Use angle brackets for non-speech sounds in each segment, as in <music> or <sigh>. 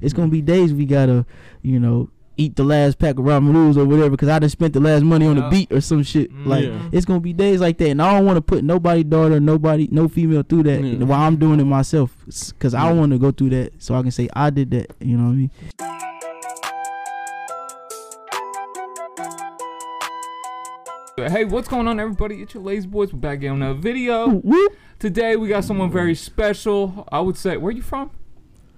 it's gonna be days we gotta, you know, eat the last pack of ramen noodles or whatever because I just spent the last money on the beat or some shit. Mm. Like Yeah. it's gonna be days like that, and I don't want to put nobody daughter, nobody, no female through that Yeah. while I'm doing it myself because I want to go through that so I can say I did that. You know what I mean? Hey, what's going on, everybody? It's your Lazy Boys. We're back again on a video. Whoop. Today, we got someone very special. I would say, where you from?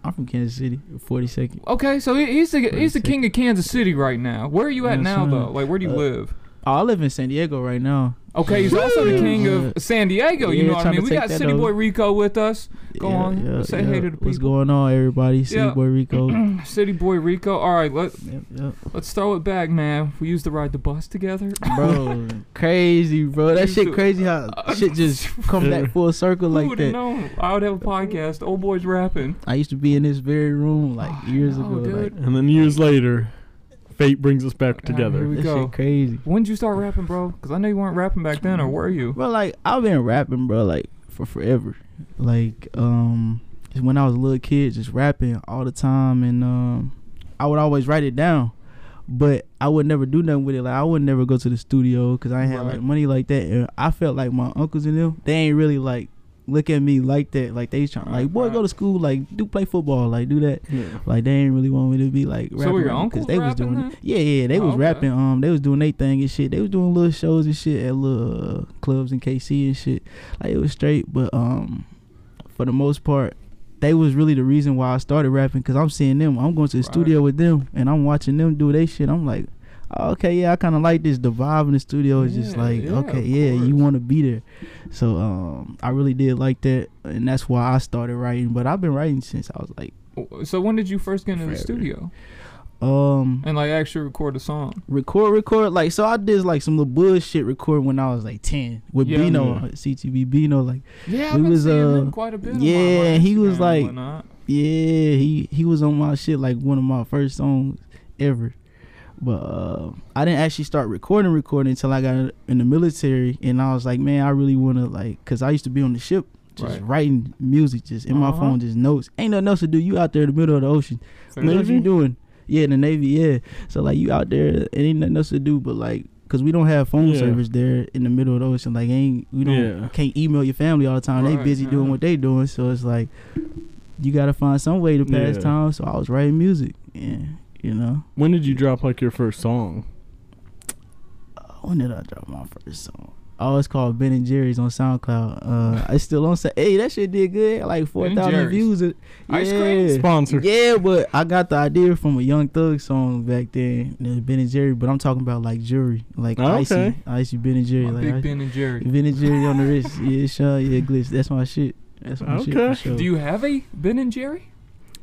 I'm from Kansas City, 42nd. Okay, so he- he's the he's the king of Kansas City right now. Where are you at now, though? Like, where do you Uh, live? Oh, I live in San Diego right now. Okay, he's also the king of San Diego. You Yeah, know what I mean? We got City over. Boy Rico with us. Go on, say hey to the people. What's going on, everybody? City Yeah. Boy Rico. <clears throat> City Boy Rico. All right, let yep, yep. let's throw it back, man. We used to ride the bus together. Bro, <laughs> crazy, bro. That shit to- crazy how <laughs> shit just come back full circle Who like would have that. known? I would have a podcast. Old boys rapping. I used to be in this very room like Oh, <sighs> years no, ago. Like, And then years later, fate brings us back Ah, here together. we that go. shit crazy. When did you start rapping, bro? Because I know you weren't rapping back then, or were you? Well, like I've been rapping, bro, like for forever. Like, um, when I was a little kid, just rapping all the time, and um, I would always write it down, but I would never do nothing with it. Like I would never go to the studio because I ain't had Right. like money like that, and I felt like my uncles and them, they ain't really like look at me like that. Like they trying, like boy, right. go to school, like do play football, like do that. Yeah. Like they ain't really want me to be like So rapping were your rapping, 'cause they was rapping doing then? it. Yeah, yeah, they Oh, was okay. rapping. Um, they was doing their thing and shit. They was doing little shows and shit at little uh, clubs in KC and shit. Like it was straight, but um, for the most part, they was really the reason why I started rapping. Cause I'm seeing them. I'm going to the Right. studio with them, and I'm watching them do their shit. I'm like. Okay, yeah, I kind of like this. The vibe in the studio is just like, yeah, okay, yeah, you want to be there. So, um, I really did like that, and that's why I started writing. But I've been writing since I was like, So when did you first get into the studio um, and like actually record a song? record, record. Like, so I did like some little bullshit record when I was like ten with Yeah. Bino, Yeah. CTV Bino. Like, Yeah, We I've was, uh, him quite a bit. yeah, he was like- yeah, he he was on my shit like one of my first songs ever. But uh, I didn't actually start recording, recording until I got in the military, and I was like, man, I really want to like, cause I used to be on the ship, just Right. writing music, just in my Uh-huh. phone, just notes. Ain't nothing else to do. You out there in the middle of the ocean. Fair What enough. you doing? Yeah, in the Navy, yeah. So like you out there, it ain't nothing else to do but like, cause we don't have phone Yeah. service there in the middle of the ocean. Like ain't we don't Yeah. can't email your family all the time. Right, they busy doing what they doing. So it's like you gotta find some way to pass Yeah. time. So I was writing music, and you know, When did you drop like your first song? when did I drop my first song? Oh, it's called Ben and Jerry's on SoundCloud. Uh, it's still on. Sa- Hey, that shit did good. Like four Ben views. It- Ice yeah. cream? Sponsor. Yeah, but I got the idea from a Young Thug song back then, Ben and Jerry. But I'm talking about like jury, like Oh, icy, okay. icy Ben and Jerry, My like big icy- Ben and Jerry. Ben and Jerry on the wrist. Yeah, sure, yeah, glitch. That's my shit. That's my shit. Okay. For sure. Do you have a Ben and Jerry?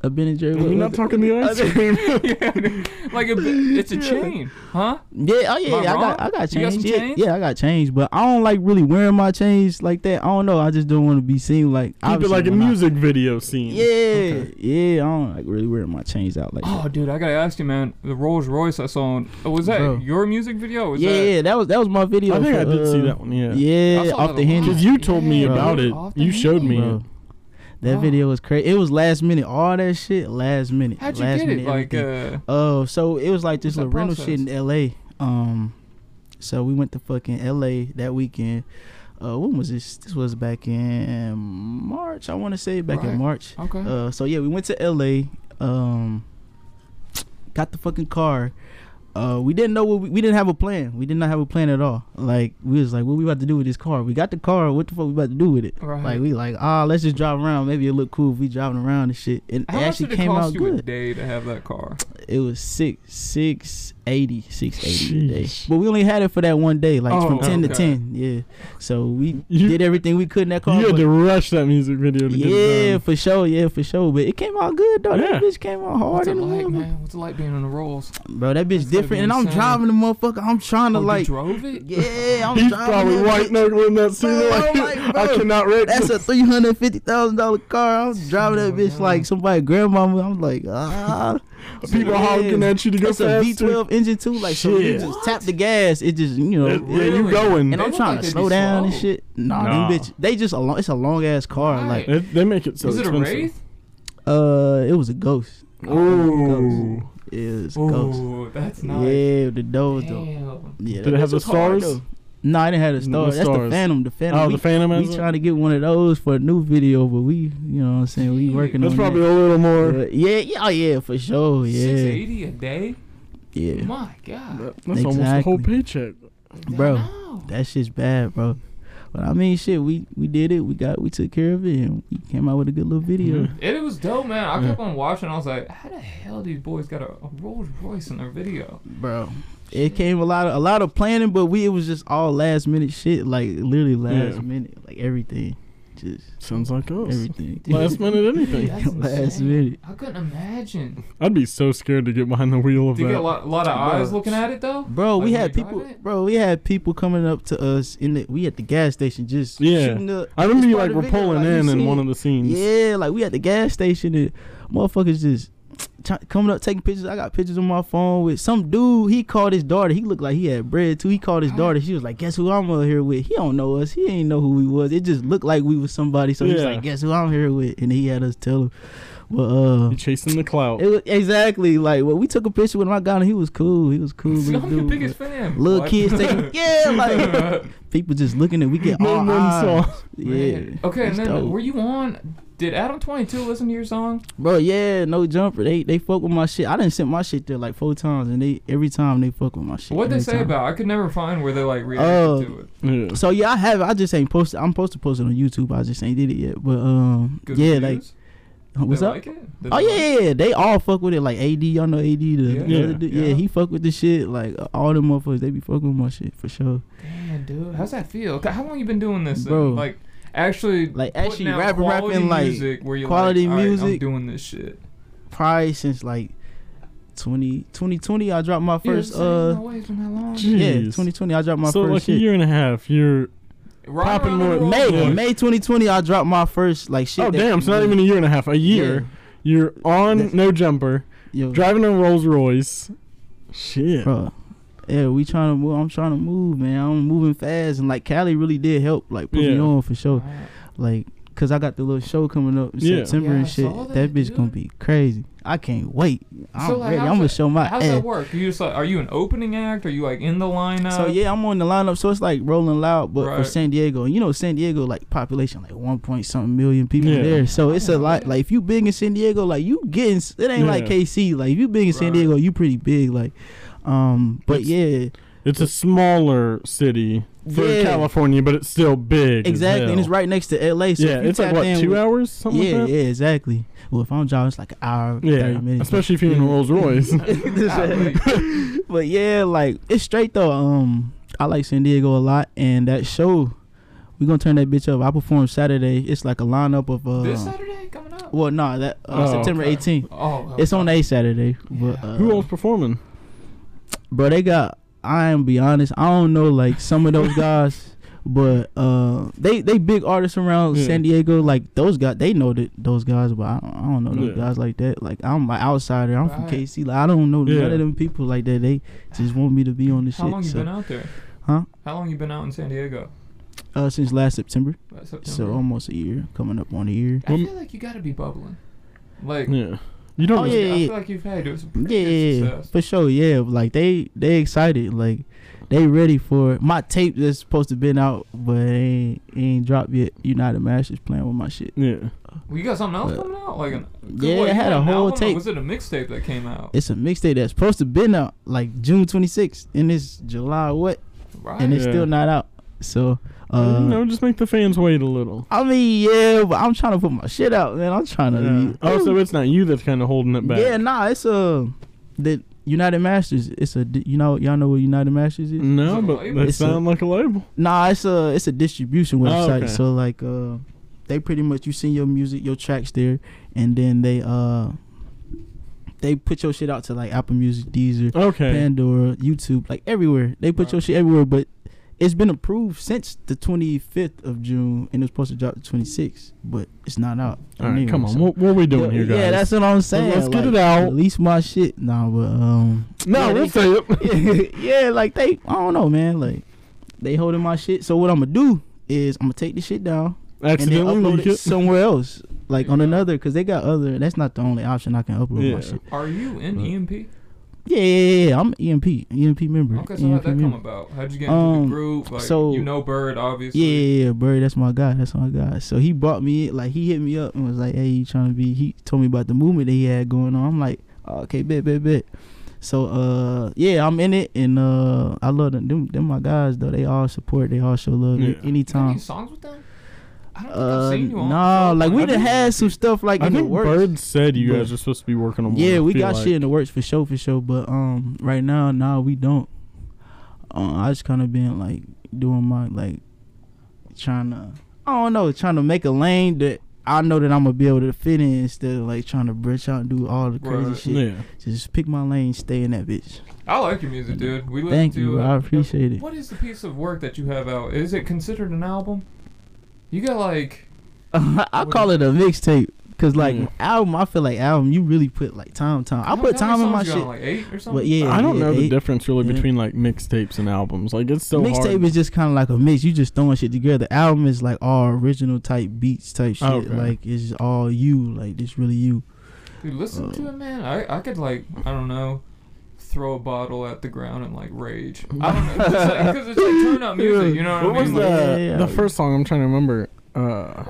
A Ben and Jerry? We're what- not what- talking the ice cream. yeah, <laughs> like a, it's a chain, huh? Yeah, oh yeah, I I got, I got You got change. some yeah, change? yeah, I got change, but I don't like really wearing my chains like that. I don't know. I just don't want to be seen like. Keep it obviously like a when I- music video scene. Yeah, Okay. yeah. I don't like really wearing my chains out like Oh, that. dude, I gotta ask you, man. The Rolls Royce I saw on oh, was that Bro. your music video? Or was Yeah, that, yeah, that was that was my video. I think for, I did see uh, that one. Yeah. I Yeah, saw off the a lot. hinges. Because you told me Yeah, about it. off the You showed me Bro, it. That Oh. video was crazy. It was last minute. All that shit last minute. How'd you last get it? minute Like, everything. uh, Oh, so it was like this little rental shit in? L.A. Um, so we went to fucking L.A. that weekend. Uh, when was this? This was back in March. I want to say back Right. in March. okay. Uh, so yeah, we went to L.A. Um, got the fucking car. Uh, we didn't know what we, we didn't have a plan. We did not have a plan at all. Like we was like, what we about to do with this car? We got the car. What the fuck we about to do with it? right. Like we like, ah, let's just drive around. Maybe it look cool if we driving around and shit. And How it much actually did it came cost out you a good. day to have that car? It was six six eighty six eighty a day. But we only had it for that one day, like Oh, from ten to ten. Yeah. So we You- did everything we could in that car. You had to rush that music video to get yeah, it done. for sure. Yeah, for sure. But it came out good though. Yeah. That bitch came out hard What's it like, motherfucker. man? What's it like being on the rolls? Bro, that bitch That's different. And I'm insane. driving the motherfucker. I'm trying to Oh, you like. drove it? Yeah, I'm He's driving. probably white bitch. knuckling that scene. Bro, like, I'm like, <laughs> I cannot wreck That's a three hundred fifty thousand dollar car. I'm driving that Oh, bitch no. like somebody grandmama. I'm like, ah. People Yeah. honking at you to go It's a faster. V12 engine too. Like so, you Shit. just tap the gas. It just you know. Yeah, yeah, you Really? going. And They I'm trying like to they slow be down and shit. Nah, Nah. bitch. They just a long. It's a long ass car. Right. Like They, they make it so was it a expensive. Wraith? uh, it was a ghost. Ooh. It's ghost. Oh, that's nice. Yeah, the doors though. Yeah, Did it have that the bitch was hard, stars? though. No, I didn't have the The stars. That's the. Phantom. The Phantom. Oh, we, the Phantom we has trying to get one of those for a new video, but we, you know, what I'm saying we working That's on probably that. a little more. But yeah, yeah, oh, yeah, for sure. Yeah, eighty a day. yeah, My God. That- That's almost a whole paycheck. bro. No. that shit's bad, bro. But I mean, shit, we we did it. We got we took care of it, and we came out with a good little video. Mhm. It was dope, man. I Yeah. kept on watching. I was like, how the hell these boys got a, a Rolls Royce in their video? bro. It came a lot of a lot of planning, but we it was just all last minute shit, like literally last Yeah. minute, like everything, just Sounds like us. everything. <laughs> Last minute anything. <laughs> That's Last minute. I couldn't imagine. I'd be so scared to get behind the wheel of Do you that. get a lot, lot of Bro. eyes looking at it though? Bro, Like we had people. Bro, we had people coming up to us in the. We at the gas station just Yeah. shooting up. I remember you like we're pulling like, in in one of the scenes. Yeah, like we at the gas station and motherfuckers just try, coming up taking pictures. I got pictures on my phone with some dude. He called his daughter. He looked like he had bread too. He called his daughter. She was like, "Guess who I'm uh, here with?" He don't know us. He ain't know who we was. It just looked like we was somebody. So he's like, "Guess who I'm here with?" And he had us tell him. But uh, You chasing the clout. it was exactly like well, we took a picture with him. I got him. He was cool. He was cool. See, little I'm your biggest fan. Little What? kids taking <laughs> yeah, like <laughs> people just looking at. We get all eyes. song. Yeah. Okay, and then dope. were you on? Did Adam Twenty Two listen to your song? Bro, yeah, no jumper. They they fuck with my shit. I didn't send my shit there like four times, and they every time they fuck with my shit. What'd they every say time. about? it? I could never find where they like reacted Oh. to it. Yeah. So yeah, I have. it. I just ain't posted. I'm supposed to post it on YouTube. I just ain't did it yet. But um, Good yeah, reviews? like what's they up? Like it? Oh yeah, yeah, yeah, they all fuck with it. Like AD, y'all know AD, the, Yeah. Yeah. dude. yeah, Yeah. he fuck with the shit. Like uh, all them motherfuckers, they be fucking with my shit for sure. Damn, dude, how's that feel? How long you been doing this? then? Bro. Like actually, Like, actually out rapping, quality rapping, like, music where you're quality like, "All right, I'm music." doing this shit. Probably since like 20, 2020, I dropped my first. yeah, uh, it's been that long. Yeah, 2020, I dropped my so first like shit. a year and a half. You're Right Popping around more- Rolls May Yeah. May 2020, I dropped my first like shit. oh that- damn, so not even a year and a half. A year. You're on That's- no jumper, Yo, driving a Rolls Royce. Shit. bro. Yeah, we trying to move. I'm trying to move, man. I'm moving fast, and like Cali really did help, like put me on for sure. Alright. Like, cause I got the little show coming up in Yeah. September Yeah, and shit. That, that, bitch gonna be crazy. I can't wait. I'm So, like, ready. I'm gonna that- show my How's ass. that work? You just like, are you an opening act? Are you like in the lineup? So yeah, I'm on the lineup. So it's like Rolling Loud, but for San Diego. And you know, San Diego like population like one point something million people Yeah. there. So I it's a lot. that. Like if you big in San Diego, like you getting it ain't like KC. Like if you big in San Right. Diego, you pretty big. Like, um, but It's- yeah, It's a smaller city for Yeah. California, but it's still big. exactly. And it's right next to LA. So yeah, it's like what in two with- hours, something Yeah, like that. yeah, exactly. Well, if I'm driving, it's like an hour, Yeah, thirty minutes. especially if you're in a Rolls <laughs> Royce. <laughs> But yeah, like it's straight though. Um, I like San Diego a lot, and that show, we gonna turn that bitch up. I perform Saturday. It's like a lineup of uh. this Saturday coming up. Well, no, that uh, Oh, September okay. 18th. Oh, It's on okay. a Saturday, but uh, Who else performing? Bro, they got. I am be honest. I don't know like some of those guys, <laughs> but uh, they they big artists around Yeah. San Diego. Like those guys, they know that those guys, but I don't, I don't know those Yeah. guys like that. Like I'm an outsider. I'm from KC. Like I don't know Yeah. none of them people like that. They just want me to be on the How shit. long you so, been out there? Huh? How long you been out in San Diego? Uh, since last September, About September? so almost a year, coming up on a year. I feel like you gotta be bubbling. Like, Yeah, you don't. Oh, really- yeah, I yeah. feel like you've had some pretty Yeah, yeah, yeah, for sure. Yeah, like they they excited. Like they ready for it. My tape that's supposed to been out, but it ain't, it ain't dropped yet. United Masters playing with my shit. Yeah, Well, you got something else But- coming out? Like, an, Yeah, what, I had a whole album, tape. Was it a mixtape that came out? It's a mixtape that's supposed to been out like June 26th, and it's July what, Right. and it's Yeah. still not out. So, uh, you know, just make the fans wait a little. I mean, yeah, but I'm trying to put my shit out, man. I'm trying to. Yeah. Oh, so it's not you that's kind of holding it back. yeah, nah, it's a the United Masters. It's a you know y'all know what United Masters is. No, Is it a but label? that It's a- sound like a label. Nah, it's a it's a distribution Oh, website. okay. So like uh they pretty much you send your music, your tracks there and then they uh they put your shit out to like Apple Music, Deezer, Okay. Pandora, YouTube, like everywhere. They put Right. your shit everywhere, but it's been approved since the 25th of June and it's supposed to drop the 26th, but it's not out. All right, anyway, come on. so- What, what are we doing yeah, here, guys? Yeah, that's what I'm saying. let's get it out. At least my shit. Nah, but um no, yeah, we'll they- say it. <laughs> yeah, like they, I don't know, man. Like they holding my shit. So what I'm gonna do is I'm gonna take this shit down and then upload it it. somewhere else, like on Yeah. another, because they got other. That's not the only option I can upload Yeah. my shit. Are you in But- EMP? Yeah, yeah, yeah. I'm EMP, EMP member. Okay, so how'd that come member. about? How'd you get into Um, the group? Like, so- you know Bird, obviously. Yeah, yeah, yeah, Bird, that's my guy. That's my guy. So he brought me like he hit me up and was like, "Hey, you trying to be?" He told me about the movement that he had going on. I'm like, oh, "Okay, bet, bet, bet." So uh, yeah, I'm in it, and uh, I love them. Them, them my guys though. They all support. They all show love. Yeah. Anytime. any songs with them? I don't think I've Uh, seen you on. no, like we I done had some stuff like I in the works. Bird said you guys are supposed to be working on. Yeah, we got like. shit in the works for sure, for sure. But um, right now, nah, we don't. Uh, I just kind of been like doing my like trying to, I don't know, trying to make a lane that I know that I'm gonna be able to fit in instead of like trying to branch out and do all the crazy Right. shit. Yeah. Just pick my lane, stay in that bitch. I like your music, dude. We listen Thank to you, it. I appreciate it. What is the piece of work that you have out? Is it considered an album? You got like <laughs> I call it a mixtape. Cause like Yeah. album, I feel like album, you really put like time, time. I how- put how time in my shit. on, like eight or something. But yeah, I don't yeah, know the difference really yeah. between like mixtapes and albums. Like it's so Mixtape is just kind of like a mix. You just throwing shit together. The album is like all original type beats type shit. Okay. Like it's all you. Like it's really you. Dude, listen to Uh, it, man. I I could like I don't know, throw a bottle at the ground and like rage. <laughs> I don't know, because it's, like, 'cause it's like turn up music. You know what, what I was mean? the Like, Yeah, yeah, the yeah. first song I'm trying to remember? Uh,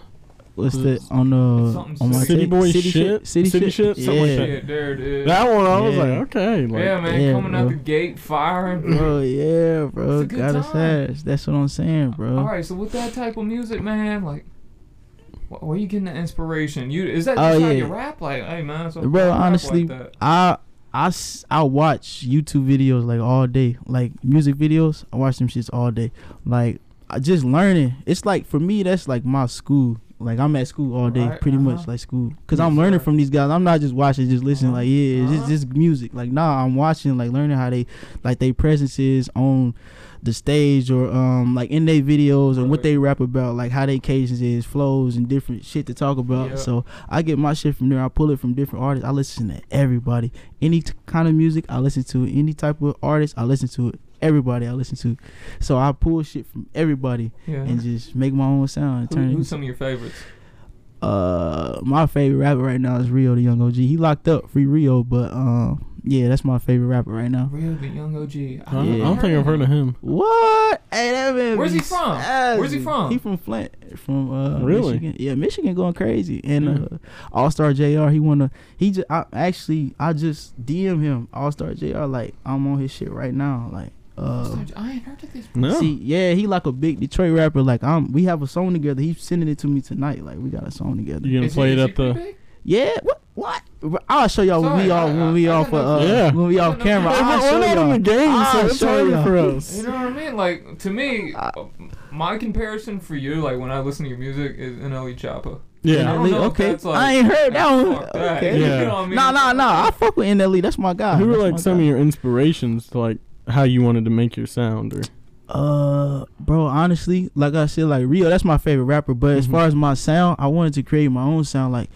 What's It's that on the something on my City tape? Boy City Shit? City, City shit. Shit? Something like Yeah. that. shit, there it is. that one I was like, okay, like yeah, man, Yeah, coming out bro. the gate firing. Bro, yeah, bro. It's a good Gotta sash. That's what I'm saying, bro. All right, so with that type of music, man, like, wh- where you getting the inspiration? You is that Oh, just how yeah. you rap? Like, hey, man, so Bro, I honestly, like that. I I I watch YouTube videos like all day, like music videos. I watch them shits all day. Like I just learning. It's like for me, that's like my school. Like I'm at school all day, Right, pretty uh-huh. much like school. Cause Yes, I'm learning from these guys. I'm not just watching, just listening. Uh-huh. Like yeah, it's Uh-huh. just, just music. Like nah, I'm watching, like learning how they, like their presence is on the stage or um like in their videos and what they rap about, like how they cases is, flows and different shit to talk about. Yeah. So I get my shit from there. I pull it from different artists. I listen to everybody. Any t- kind of music, I listen to. Any type of artist, I listen to it. Everybody, I listen to. So I pull shit from everybody Yeah. and just make my own sound. And Who, turn it who's some of your favorites? uh, my favorite rapper right now is Rio, the Young OG. He locked up, free Rio, but um, yeah, that's my favorite rapper right now. Rio, the young OG. I, I, Yeah. don't, I don't think I've heard of him. What? Hey, that man. Where's he from? spazzing. Where's he from? He from Flint, from uh, Really? Michigan. Yeah, Michigan going crazy. And Mm. uh, All Star Jr. He wanna. He just I, actually I just DM him All Star Jr. Like I'm on his shit right now. Like uh. I ain't heard of these. No. See, yeah, he like a big Detroit rapper. Like, um, we have a song together. He's sending it to me tonight. Like, we got a song together. you gonna Is play it, he at the? big? Yeah, what? What? I'll show y'all when we Sorry, all when we I- I off uh, Yeah. when we off camera. I'll we're show not in y'all. the game, I'll so it's show harder y'all. for us. You know what I mean? Like to me, I- my comparison for you, like when I listen to your music, is NLE Choppa. I Yeah. don't know okay. like- I ain't heard that one. Fuck. Okay. Yeah. You know what I mean? Nah, nah, nah. I fuck with NLE. That's my guy. Who were like some guy. of your inspirations to like how you wanted to make your sound or? Uh, bro, honestly, like I said, like Rio, that's my favorite rapper. But as Mhm. far as my sound, I wanted to create my own sound. Like,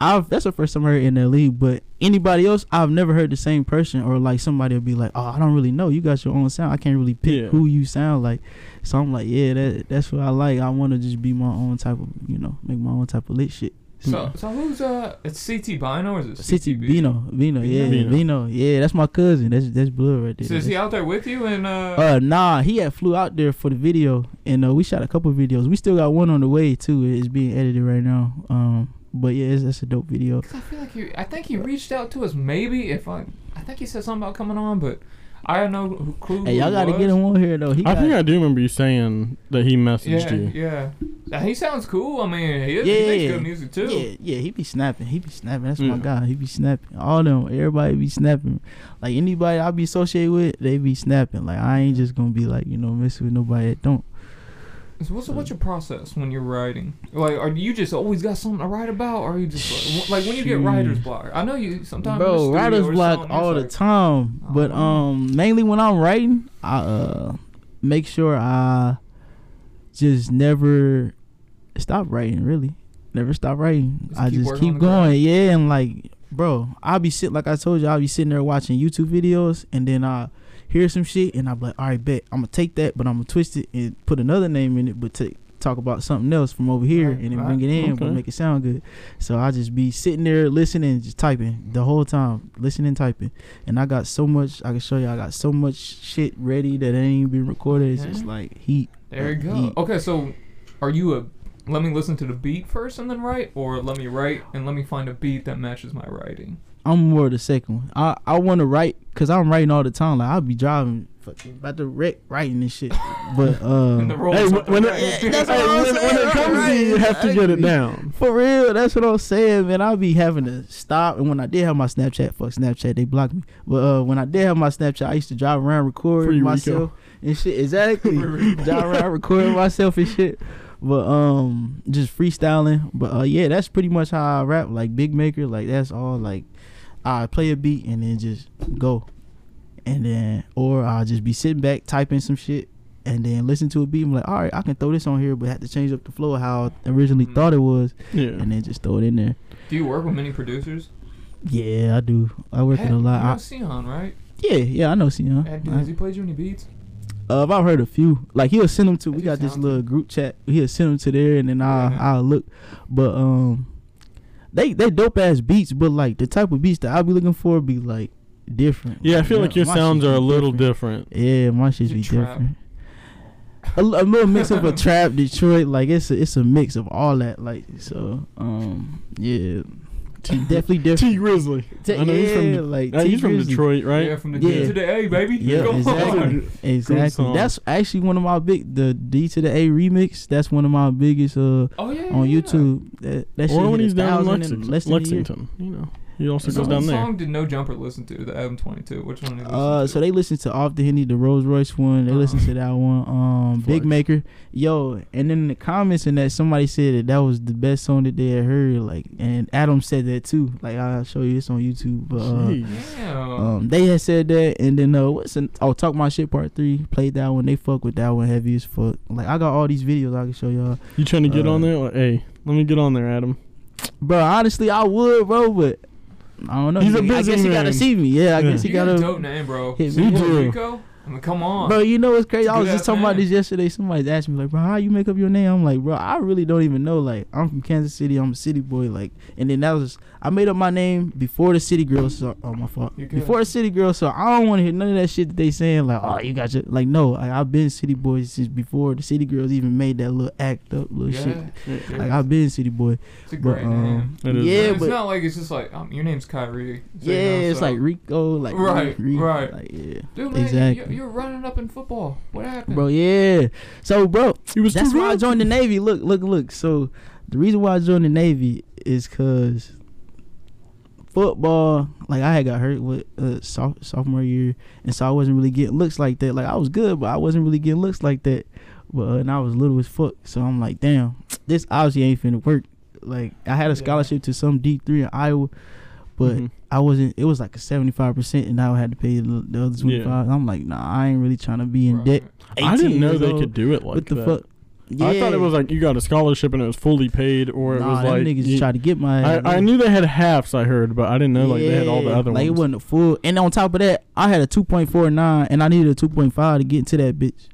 I've that's the first time I heard NLE. But anybody else, I've never heard the same person or like somebody will be like, oh, I don't really know. You got your own sound. I can't really pick Yeah. who you sound like. So I'm like, yeah, that that's what I like. I want to just be my own type of, you know, make my own type of lit shit. So, so who's uh? It's CT Bino or is it CTB? Vino, Vino, yeah, Vino. Vino, yeah, that's my cousin. That's that's blood right there. So is he out there with you and uh? Uh, nah, he had flew out there for the video, and uh, we shot a couple videos. We still got one on the way too. It's being edited right now. Um, but yeah, it's, that's a dope video. 'cause I feel like he. I think he reached out to us. Maybe if I. I think he said something about coming on, but I have no who- clue. Hey, y'all got to get him on here though. He I got, think I do remember you saying that he messaged Yeah, you. yeah. He sounds cool. I mean, he, is, Yeah, he makes yeah. good music too. Yeah, yeah, he be snapping. He be snapping. That's Yeah. my mm. guy. He be snapping. All them, everybody be snapping. Like anybody I be associated with, they be snapping. Like I ain't just gonna be like you know messing with nobody that don't. So what's what's your process when you're writing? Like, are you just always got something to write about, or are you just like, like when you get writer's block? I know you sometimes. Bro, writer's block all the like, time. But um mainly when I'm writing, I uh make sure I just never stop writing, really. Never stop writing. Just I keep just keep going. Yeah, and like bro, I'll be sitting like I told you, I'll be sitting there watching YouTube videos and then I hear some shit and I'm like, all right, bet. I'm gonna take that, but I'm gonna twist it and put another name in it, but take talk about something else from over here Right, and then right. bring it in but make it sound good. So I just be sitting there listening, just typing the whole time, listening, typing, and I got so much. I can show you. I got so much shit ready that ain't even been recorded. It's just mm-hmm. like heat. There you go. Heat. Okay, so are you a let me listen to the beat first and then write, or let me write and let me find a beat that matches my writing? I'm more the second one. I I want to write because I'm writing all the time. Like I'll be driving, fucking about to wreck writing and shit. But uh, <laughs> In the role Hey, when, something when, right. it, hey, when, when it comes right, to you, you have to get it down. For real, that's what I'm saying, man. I'll be having to stop. And when I did have my Snapchat, fuck Snapchat, they blocked me. But uh, when I did have my Snapchat, I used to drive around recording Free Rico. myself and shit. Exactly, Free Rico. <laughs> drive around recording myself and shit. But um, just freestyling. But uh, yeah, that's pretty much how I rap. Like Big Maker, like that's all. Like I play a beat and then just go, and then or I'll just be sitting back typing some shit. And then listen to a beat. I'm like, all right, I can throw this on here, but have to change up the flow of how I originally Mhm. thought it was Yeah. and then just throw it in there. Do you work with many producers? Yeah, I do. I work Hey, with a lot. You know I, Sion, right? yeah, yeah, I know Sion. Hey, dude, I, has he played you any beats? uh, I've heard a few. Like he'll send them to. We got this little group chat. He'll send them to there, and then I'll Yeah. I'll look. But um, they they dope ass beats. But like the type of beats that I'll be looking for be like different. Yeah, I feel like your sounds are a little different. different. Yeah, my shit be trap? different. A, a little mix of a <laughs> trap, Detroit. Like it's a, it's a mix of all that. Like so, um, yeah, <laughs> definitely different. Tee Grizzley. I know he's from, Yeah, De- like uh, T he's from Detroit, right? Yeah, from the Yeah. D to the A, baby. Yeah, Come exactly. on. Exactly. That's actually one of my big the D to the A remix. That's one of my biggest uh Oh yeah. on yeah. YouTube. That, that or when he's down in Lexington. less than a year. Lexington, you know. He also So goes what down there. song did No Jumper listen to? The album 22. Which one did he Uh, to? so they listen to Off the Henny, the Rolls Royce one. They Uh-huh. listen to that one. Um, Big Maker, yo, and then in the comments and that somebody said that that was the best song that they had heard. Like, and Adam said that too. Like, I'll show you this on YouTube. But uh, Damn. um, they had said that, and then uh, what's an, oh, talk my shit part three. Played that one. They fuck with that one heavy as fuck. Like, I got all these videos I can show y'all. You trying to get Uh, on there? Like, hey, let me get on there, Adam. Bro, honestly, I would, bro, but I don't know. He's a I busy guess he gotta see me. Yeah, I Yeah. guess he you got a gotta. dope name, bro. hit me. you You do. Rico? I mean, come on. Bro, you know what's crazy? I was just ass talking about this yesterday. Somebody asked me like, "Bro, how you make up your name?" I'm like, "Bro, I really don't even know. Like, I'm from Kansas City. I'm a city boy. Like, and then that was I made up my name before the City Girls. So, oh my fault. Before the City Girls. So I don't want to hear none of that shit that they saying. Like, oh, you got your like. No, I, I've been City Boy since before the City Girls even made that little act up little yeah. shit. yeah. Like I've been City Boy. it's a But um, name. It is. yeah, it's but not like it's just like um, your name's Kyrie. So, yeah, you know, it's so- like Rico. Like Right, Rico, right. Like yeah, Dude, man, exactly. you, you're running up in football. What happened? bro. Yeah. So, bro, He was That's too why I joined the Navy. Look, look, look. So the reason why I joined the Navy is because football, like I had got hurt with uh, soph- sophomore year, and so I wasn't really getting looks like that. Like I was good, but I wasn't really getting looks like that. But uh, and I was little as fuck, so I'm like, damn, this obviously ain't finna work. Like I had a scholarship to some D three in Iowa, but Mhm. I wasn't. It was like a seventy five percent, and I had to pay the, the other twenty five. Yeah. I'm like, nah, I ain't really trying to be in Right. debt. I didn't know they old. could do it like what the that. fuck? I thought it was like you got a scholarship and it was fully paid, or it nah, was them like niggas you- try to get my. I, I knew they had halves. I heard, but I didn't know like they had all the other like it ones. wasn't a full. And on top of that, I had a two point four nine, and I needed a two point five to get into that bitch.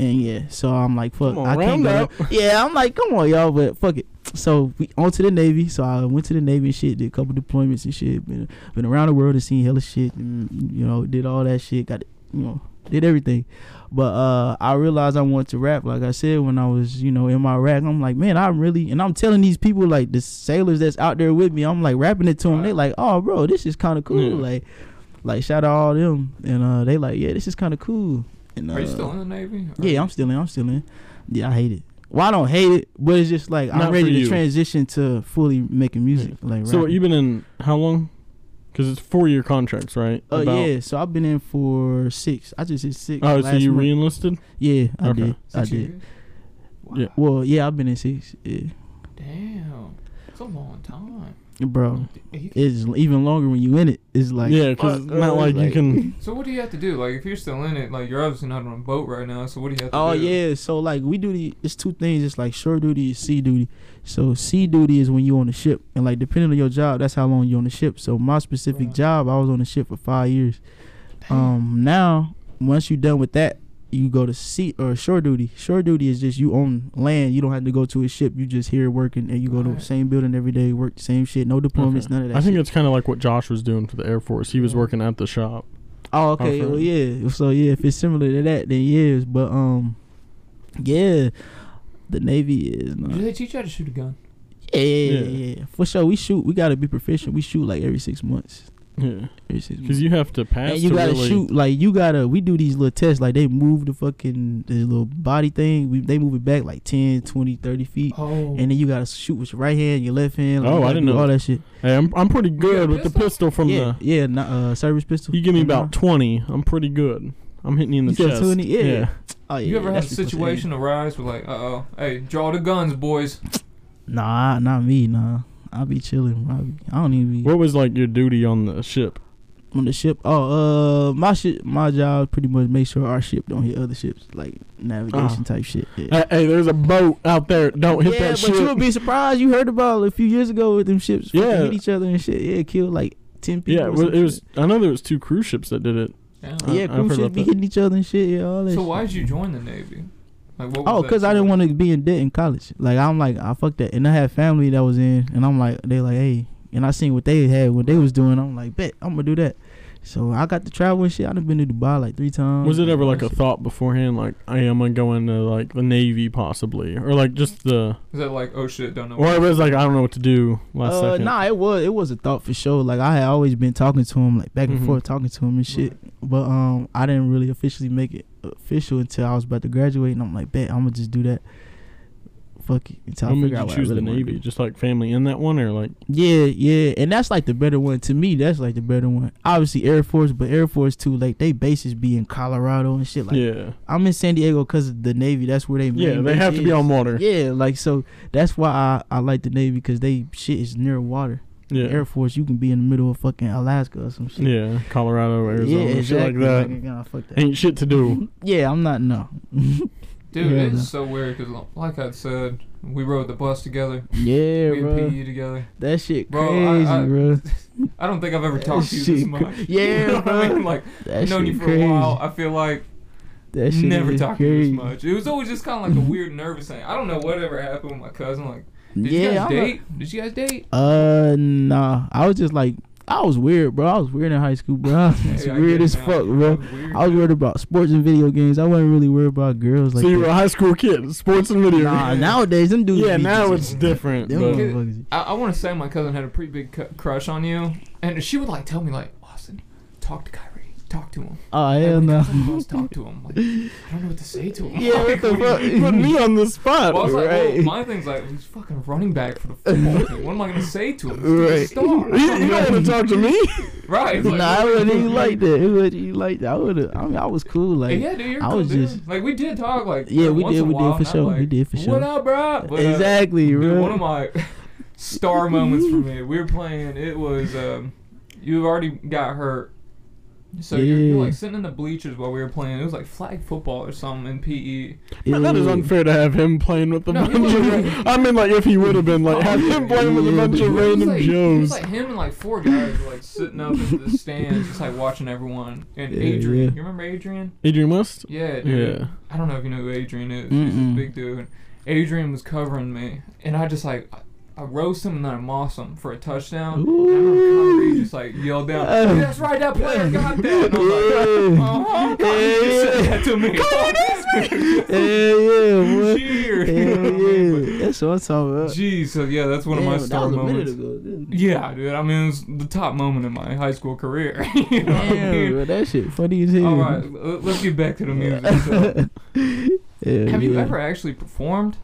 And yeah, so I'm like, fuck, on, I can't go. <laughs> Yeah, I'm like, come on, y'all, but fuck it. So we on to the Navy. So I went to the Navy and shit, did a couple deployments and shit. Been been around the world and seen hella shit, and you know, did all that shit. Got you know, did everything. But uh, I realized I wanted to rap. Like I said, when I was, you know, in my rack, I'm like, man, I'm really, and I'm telling these people, like the sailors that's out there with me, I'm like rapping it to them. They like, oh, bro, this is kind of cool. Yeah. Like, like shout out all them, and uh, they like, yeah, this is kind of cool. And, uh, Are you still in the Navy? Or- Yeah, I'm still in. I'm still in. Yeah, I hate it. Well, I don't hate it, but it's just like Not I'm ready to transition to fully making music. Like, so you've been in how long? Because it's four year contracts, right? Uh, About- yeah, so I've been in for six. I just hit six. Oh, so you month. re-enlisted? Yeah, I Okay. did. I Six did. Wow. Yeah. Well, yeah, I've been in six. Yeah, Damn. It's a long time. Bro. It's even longer when you in it. It's like yeah, because it's not uh, like, you can. <laughs> So what do you have to do? Like if you're still in it, like you're obviously not on a boat right now. So what do you have to do? Oh do? yeah, so like we do the it's two things. It's like shore duty, is sea duty. So sea duty is when you on the ship, and like depending on your job, that's how long you on the ship. So my specific Right. job, I was on the ship for five years. Damn. Um, now once you're done with that, you go to sea or shore duty. Shore duty is just you own land. You don't have to go to a ship. You just here working and you go to the same building every day, work the same shit, no deployments, Okay. none of that. I think shit. it's kind of like what Josh was doing for the Air Force. He was working at the shop. Oh, okay. Well, yeah. So yeah, if it's similar to that, then yes. But um, yeah, the Navy is. Do Not. they teach you how to shoot a gun? Yeah, yeah, Yeah. yeah, yeah. For sure, we shoot. We gotta be proficient. We shoot like every six months. Yeah, Every six months. because you have to pass. and you to gotta really, shoot like you gotta. We do these little tests. Like they move the fucking the little body thing. We they move it back like 10, 20, 30 feet. Oh, And then you gotta shoot with your right hand, your left hand. Like, Oh, I didn't know all that shit. Hey, I'm I'm pretty good a with the pistol? pistol from yeah, the. yeah, not, uh, service pistol. You give me about twenty. I'm pretty good. I'm hitting you in the You chest. 20? Yeah. Oh yeah. you ever had a that's what you're saying. situation arise where like, uh oh, hey, draw the guns, boys. Nah, not me. Nah, I be chilling. I, be, I don't even be What was like your duty on the ship? on the ship. Oh, uh, my shit, my job pretty much make sure our ship don't hit other ships, like navigation Ah. type shit. Yeah. Hey, hey, there's a boat out there. Don't hit yeah, that ship. Yeah, but shit. you would be surprised. You heard about a few years ago with them ships fucking Yeah. hit each other and shit. Yeah, killed like ten people. yeah, well, it was. shit. I know there was two cruise ships that did it. Yeah. I- Yeah, I've cruise ships be that. hitting each other and shit. Yeah, all that. So shit. why did you join the Navy? Like, Oh, cause I didn't want to be in debt in college. Like I'm like, I fucked that, and I had family that was in, and I'm like, they like, hey, and I seen what they had, what they was doing. I'm like, bet I'm gonna do that. So I got to travel and shit. I've been to Dubai like three times. Was it ever like a Shit. thought beforehand, like I am gonna go into like the Navy possibly, or like just the, of- Is that like, oh shit, don't know? or it was like I don't know what to do last Uh, second. nah, it was it was a thought for sure. Like I had always been talking to him, like back and Mhm. forth, talking to him and shit. But um, I didn't really officially make it official until I was about to graduate, and I'm like, bet I'm gonna just do that. Fuck it until I When made figure you out what I choose really the Navy? Just like family in that one, or like Yeah, yeah, and that's like the better one to me. That's like the better one. Obviously Air Force, but Air Force too. Like they bases be in Colorado and shit. Like yeah, I'm in San Diego because of the Navy. That's where they yeah, they have to be on water. Yeah, like so that's why I, I like the Navy because they shit is near water. Yeah, Air Force, you can be in the middle of fucking Alaska or some shit. yeah, Colorado, Arizona, yeah, shit like that. Like, nah, that. Ain't shit to do. <laughs> Yeah, I'm not no. <laughs> Dude, Yeah, it's so weird because, like I said, we rode the bus together. yeah, we had bro. PE together. That shit Bro, I- crazy, I- bro. <laughs> I don't think I've ever That talked to you this much. cra- <laughs> You Yeah, know what I bro. mean? Like, That known you for crazy. a while. I feel like That shit never talked to you this much. It was always just kind of like a weird, nervous thing. I don't know whatever happened with my cousin. Like, did yeah, you guys I'm date? Did you guys date? Uh, nah. I was just like, I was weird, bro. I was weird in high school, bro. I was <laughs> Hey, weird get as it now. fuck, I bro. was weird, I was too. worried about sports and video games. I wasn't really worried about girls like so you were that. a high school kid, sports and video. Nah, games. <laughs> nowadays them dudes. yeah, be now just- it's different. Them but- Okay. motherfuckers. I, I want to say my cousin had a pretty big cu- crush on you, and she would like tell me like, Austin, talk to Kyrie, talk to him. Oh Like, hell when no. talk to him. Like, <laughs> I don't know what to say to him. Yeah, what the do you fuck? <laughs> Put me on the spot. Well, I was like, well, my thing's like, he's fucking running back for the football team. What am I gonna say to him? This dude's a Right. star. <laughs> you, you don't want to talk to me? right? Like, nah, I what- wouldn't even like that. It wouldn't even like that. I would have. I mean, I was cool. Like, yeah, dude, you're I cool, was dude. just- like we did talk like Yeah, we once did, we did for sure, we did for sure. What up, bro? But, uh, exactly, Dude, bro. one of my star moments for me. We were playing. It was um, you already got hurt, so you're, you're like sitting in the bleachers while we were playing. It was like flag football or something in PE. Man, that is unfair to have him playing with a No, bunch of. wasn't. I mean, like if he would have been like, oh, have him playing with a bunch of but- It was random like, It was Joes. like him and like four guys were like sitting up in the stands, just like watching everyone. And Yeah, Adrian, yeah. you remember Adrian? Adrian West. Yeah, dude. Yeah. I don't know if you know who Adrian is. He's Mm-mm. this big dude. Adrian was covering me, and I just like I, roast him and then I moss him for a touchdown. And I remember just like yelled down. <laughs> "Yeah, "That's right, that player got that." And I was like, "Uh-huh." Kyrie just said that to me. Hell <laughs> yeah, boy. Cheers. Hell yeah. That's what I'm talking about. Jeez, so yeah, that's one of my star that was a moments. ago. Yeah, dude. I mean, it was the top moment in my high school career. <laughs> you know what I Damn, mean? bro, that shit funny as hell. All right, let's get back to the music. So, yeah, have you ever actually performed?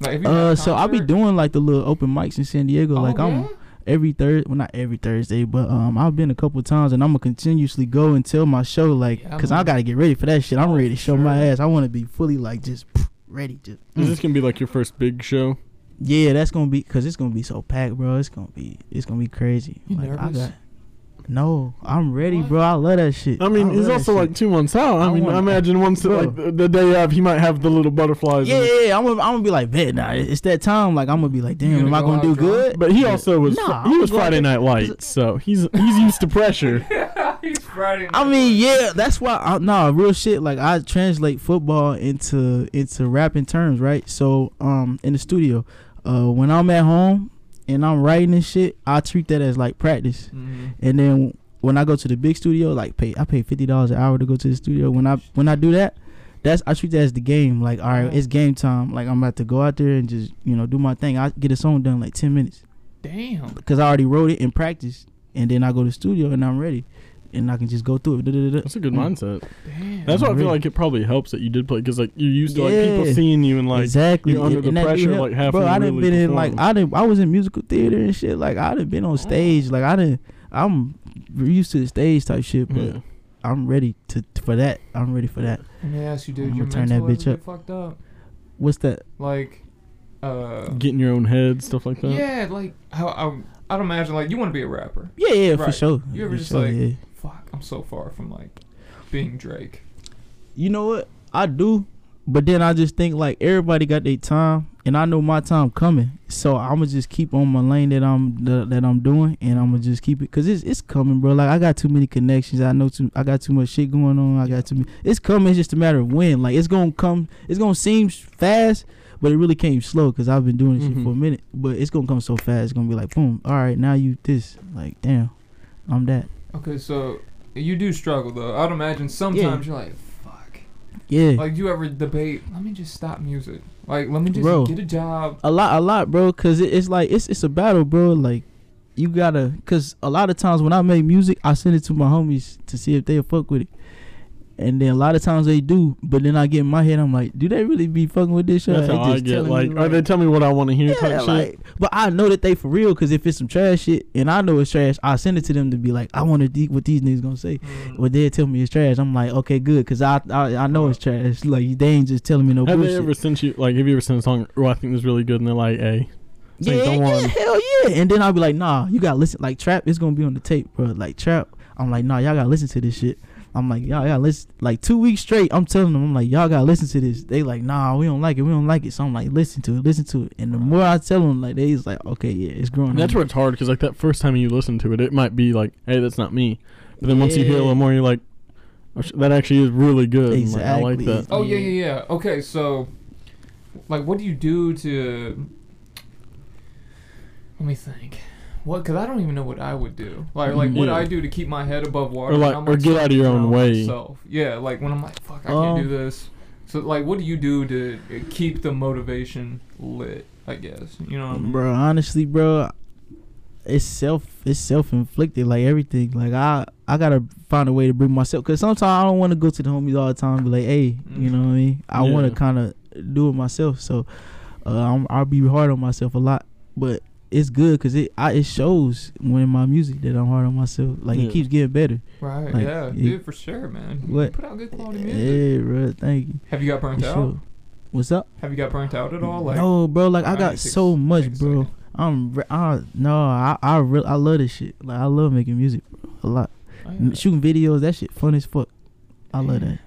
Like, Uh, so I'll be doing like the little open mics in San Diego. Oh, like I'm yeah? every Thursday, well not every Thursday, but um I've been a couple times and I'm gonna continuously go until my show, like, Yeah, cause I gotta get ready for that shit. I'm Oh, ready to show sure. my ass. I want to be fully like just <sniffs> ready to. Is this gonna be like your first big show? Yeah, that's gonna be cause it's gonna be so packed, bro. It's gonna be it's gonna be crazy. You like, I nervous? got, no, I'm ready, What? bro. I love that shit. I mean, I he's love that also shit. like two months out. I, I mean, wanna- I imagine once Bro. like the, the day of, he might have the little butterflies. Yeah, yeah, yeah. I'm gonna, I'm gonna be like, bet nah, it's that time. Like I'm gonna be like, damn, gonna am I gonna do drunk? good? But he Yeah. also was Nah, he was Friday Night Lights, so he's he's used to pressure. <laughs> He's Friday. I mean, yeah, that's why. I, nah, real shit. Like I translate football into into rapping terms, right? So, um, in the studio, uh, when I'm at home and I'm writing and shit, I treat that as like practice. Mhm. And then when I go to the big studio, like pay, I pay fifty dollars an hour to go to the studio. When I when I do that, that's I treat that as the game. Like, all right, it's game time. Like I'm about to go out there and just you know do my thing. I get a song done in, like ten minutes Damn. because I already wrote it in practice, and then I go to the studio and I'm ready, and I can just go through it. That's a good Mm. mindset. Damn. That's why I feel like it probably helps that you did play because like you're used to like people seeing you and like exactly. you're under And- the and pressure, help. like, having bro. to I done really been in like. I didn't. I was in musical theater and shit. Like I done been on stage. Like I didn't. I'm used to the stage type shit, but yeah. I'm ready to for that. I'm ready for that. Let me ask you, dude. I'ma Your turn that bitch up. fucked up? What's that? Like, uh, get in your own head, stuff like that. yeah, like how I, I'd imagine like you want to be a rapper. Yeah, yeah, for sure. You ever For just sure, like- yeah. Fuck, I'm so far from like being Drake. You know what? I do, but then I just think like everybody got their time, and I know my time coming. So I'ma just keep on my lane that I'm that, that I'm doing, and I'ma just keep it, cause it's it's coming, bro. Like I got too many connections. I know too. I got too much shit going on. I got too. Many, it's coming. It's just a matter of when. Like it's gonna come. It's gonna seem fast, but it really came slow, cause I've been doing this shit Mhm. for a minute. But it's gonna come so fast. It's gonna be like boom. All right, now you this. Like damn, I'm that. Okay, so you do struggle though. I'd imagine sometimes you're like, fuck. Yeah. Like you ever debate? Let me just stop music. Like let me just Bro. get a job. a lot, a lot, bro. Cause it, it's like it's it's a battle, bro. Like you gotta, cause a lot of times when I make music, I send it to my homies to see if they fuck with it, and then a lot of times they do. But then I get in my head, I'm like, do they really be fucking with this shit? That's how I just get. telling Like, me, or they tell me what I want to hear yeah, type shit. like, but I know that they for real. Cause if it's some trash shit, and I know it's trash, I send it to them to be like, I want to de- what these niggas gonna say. Mm. Well, they tell me it's trash. I'm like, okay, good, cause I I, I know it's trash. Like they ain't just telling me no Have bullshit. they ever sent you like? Have you ever sent a song? Oh, I think this is really good, and they're like, "Hey, Yeah, yeah, hell yeah. And then I'll be like, nah, you gotta listen. Like trap, it's gonna be on the tape, bro. Like trap, I'm like, nah, y'all gotta listen to this shit. I'm like, y'all gotta listen. Like two weeks straight, I'm telling them, I'm like, y'all gotta listen to this. They like, nah, we don't like it, we don't like it. So I'm like, listen to it, listen to it. And the more I tell them, like, they's like, okay, yeah, it's growing. And that's where it's hard because like that first time you listen to it, it might be like, "Hey, that's not me," but then once you hear a little more, you're like, oh, "That actually is really good." and, like, I like Exactly. that. Oh yeah, yeah, yeah. Okay, so like, what do you do to? Let me think. What? Because I don't even know what I would do. Like, like what I do to keep my head above water. Or, like- or get out of your own way. Myself. Yeah, like when I'm like, fuck, I can't do Um, this. So like, what do you do to uh, keep the motivation lit? I guess you know. What I mean? bro. Honestly, bro, it's self, it's self inflicted. Like everything. Like I, I gotta find a way to bring myself. Cause sometimes I don't want to go to the homies all the time. And be like, hey, you know what I mean? I want to kind of do it myself. So, uh, I'm, I'll be hard on myself a lot, but it's good because it, I, it shows when my music that I'm hard on myself. Like Yeah. it keeps getting better. Right. Like, yeah, it- dude, for sure, man. You Put out good quality music. Yeah, bro. Thank you. Have you got burnt For out? sure. What's up? Have you got burnt out at all? Like, no, bro. Like I got so much, bro. second. I'm, re- I, no, I, I, re- I love this shit. Like I love making music, bro, a lot. Shooting videos, that shit fun as fuck. I love that.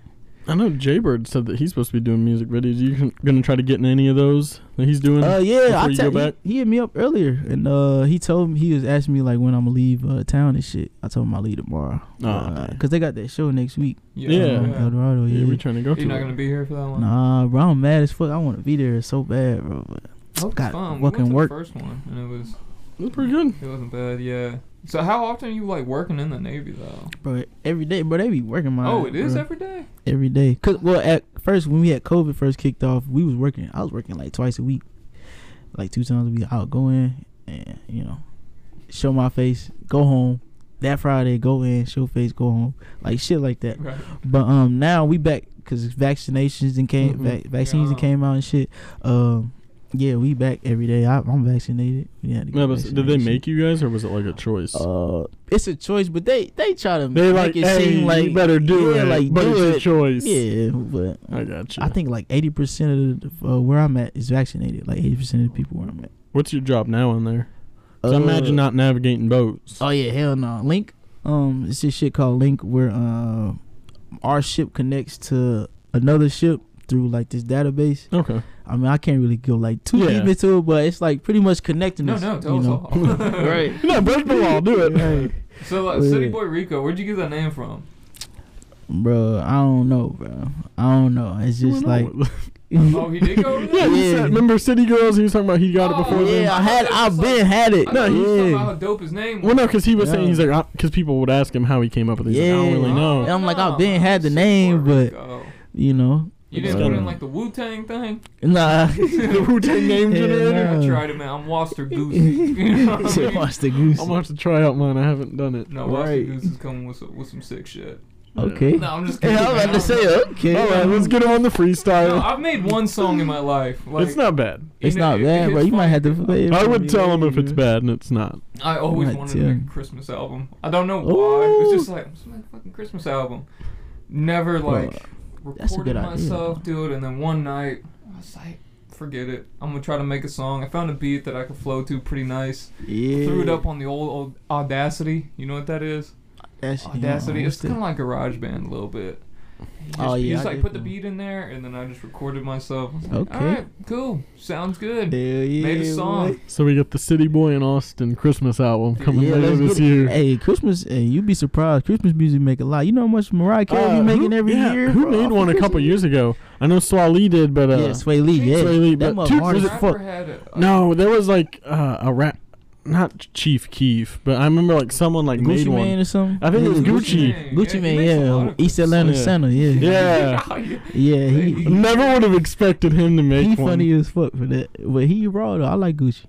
I know Jaybird said that he's supposed to be doing music videos. You can- gonna try to get in any of those that he's doing? Uh, yeah, before I you tell go he, back? he hit me up earlier, and uh, he told me he was asking me like when I'm gonna leave uh, town and shit. I told him I leave tomorrow. Aw, uh, man. cause they got that show next week. Yeah. Yeah. um, El Dorado. yeah, Yeah, we're trying to go to. You're not it. gonna be here for that one. Nah, bro, I'm mad as fuck. I want to be there so bad, bro. But I hope it's got fun. We went fucking to work. The first one, and it was It was pretty good. it wasn't bad. Yeah. So how often are you like working in the Navy though? bro, every day, bro, they be working my. oh, it is bro. every day. every day. Cause well, at first when we had COVID first kicked off, we was working. I was working like twice a week, like two times a week. I would go in and you know, show my face, go home. That Friday, go in, show face, go home, like shit like that. Right. But um, now we back because vaccinations and came Mhm. vac- vaccines and Yeah. came out and shit. Um, yeah, we back every day. I, I'm vaccinated. To Yeah, but did they make you guys, or was it like a choice? Uh, it's a choice, but they they try to they make like, it hey, seem like you better do yeah, it. like but do it's it. a choice. Yeah, but I got you. I think like eighty percent of the, uh, where I'm at is vaccinated. Like eighty percent of the people where I'm at. What's your job now in there? 'Cause I Uh, imagine not navigating boats. Oh yeah, hell no. Link, um, it's this shit called Link where uh, our ship connects to another ship through like this database. Okay. I mean, I can't really go like too Yeah. deep into it, but it's like pretty much connecting No, us. no, tell you us know? all. <laughs> <laughs> right. No, break the law. Do it. Right. So, like, City Boy Rico, where'd you get that name from? bro. I don't know, bro. I don't know. It's just like <laughs> Oh, he did go yeah, there? he Yeah. said, remember City Girls? He was talking about he got Oh, it before yeah, then. I had. I I've been was had it. No, thought he was talking about how dope his name Well, no, because he was saying he's like because people would ask him how he came up with it. He's like, I don't really know. And I'm like, I've Oh, been had the oh, name, but- Rico. You know, You didn't put in like the Wu Tang thing? nah. <laughs> the Wu-Tang name Yeah, <laughs> generator. nah. I tried it, man. I'm Waster Goose. <laughs> you know what I Shit, mean? watch the goose. I'm gonna have to try out mine. I haven't done it. No, Waster Right. Goose is coming with some, with some sick shit. Okay. No, I'm just kidding. Yeah, I was about to say okay. All right, let's get on the freestyle. No, freestyle. I've made one song in my life. Like, it's not bad. It's know, not it- bad, bro. it's You might have to fine. play it. I would tell him if it's bad, and it's not. I always Might wanted too. to make a Christmas album. I don't know why. It's just like let's make a fucking Christmas album. Never like that's a good idea, myself do it, and then one night I was like, forget it. I'm gonna try to make a song. I found a beat that I could flow to pretty nice. Yeah. Threw it up on the old old Audacity. You know what that is? Audacity. yeah, It's kind of like GarageBand a little bit. You just, Oh, yeah, just I like put the beat in there, and then I just recorded myself. Like, Okay. All right, cool. Sounds good. Hell yeah, Made a song. boy. So we got the City Boy in Austin Christmas album coming Yeah, later this year. Hey, Christmas, hey, you'd be surprised. Christmas music make a lot. You know how much Mariah Carey Uh, be making who, every yeah, year? Who made one a couple years ago? I know Swae Lee did, but uh, yeah, Swae Lee. Yeah, Swae Lee, but two- was it- fuck. Had a- no, there was like uh, a rap, not Chief Keef, but I remember like someone like made Gucci one. Mane or something. I think it was Yeah, Gucci. Gucci he Mane, makes a yeah, East good Atlanta Yeah. Center. Yeah, Yeah. songs. yeah. He He- <laughs> Never would have expected him to make he one. funny as fuck for that, but he raw though. I like Gucci.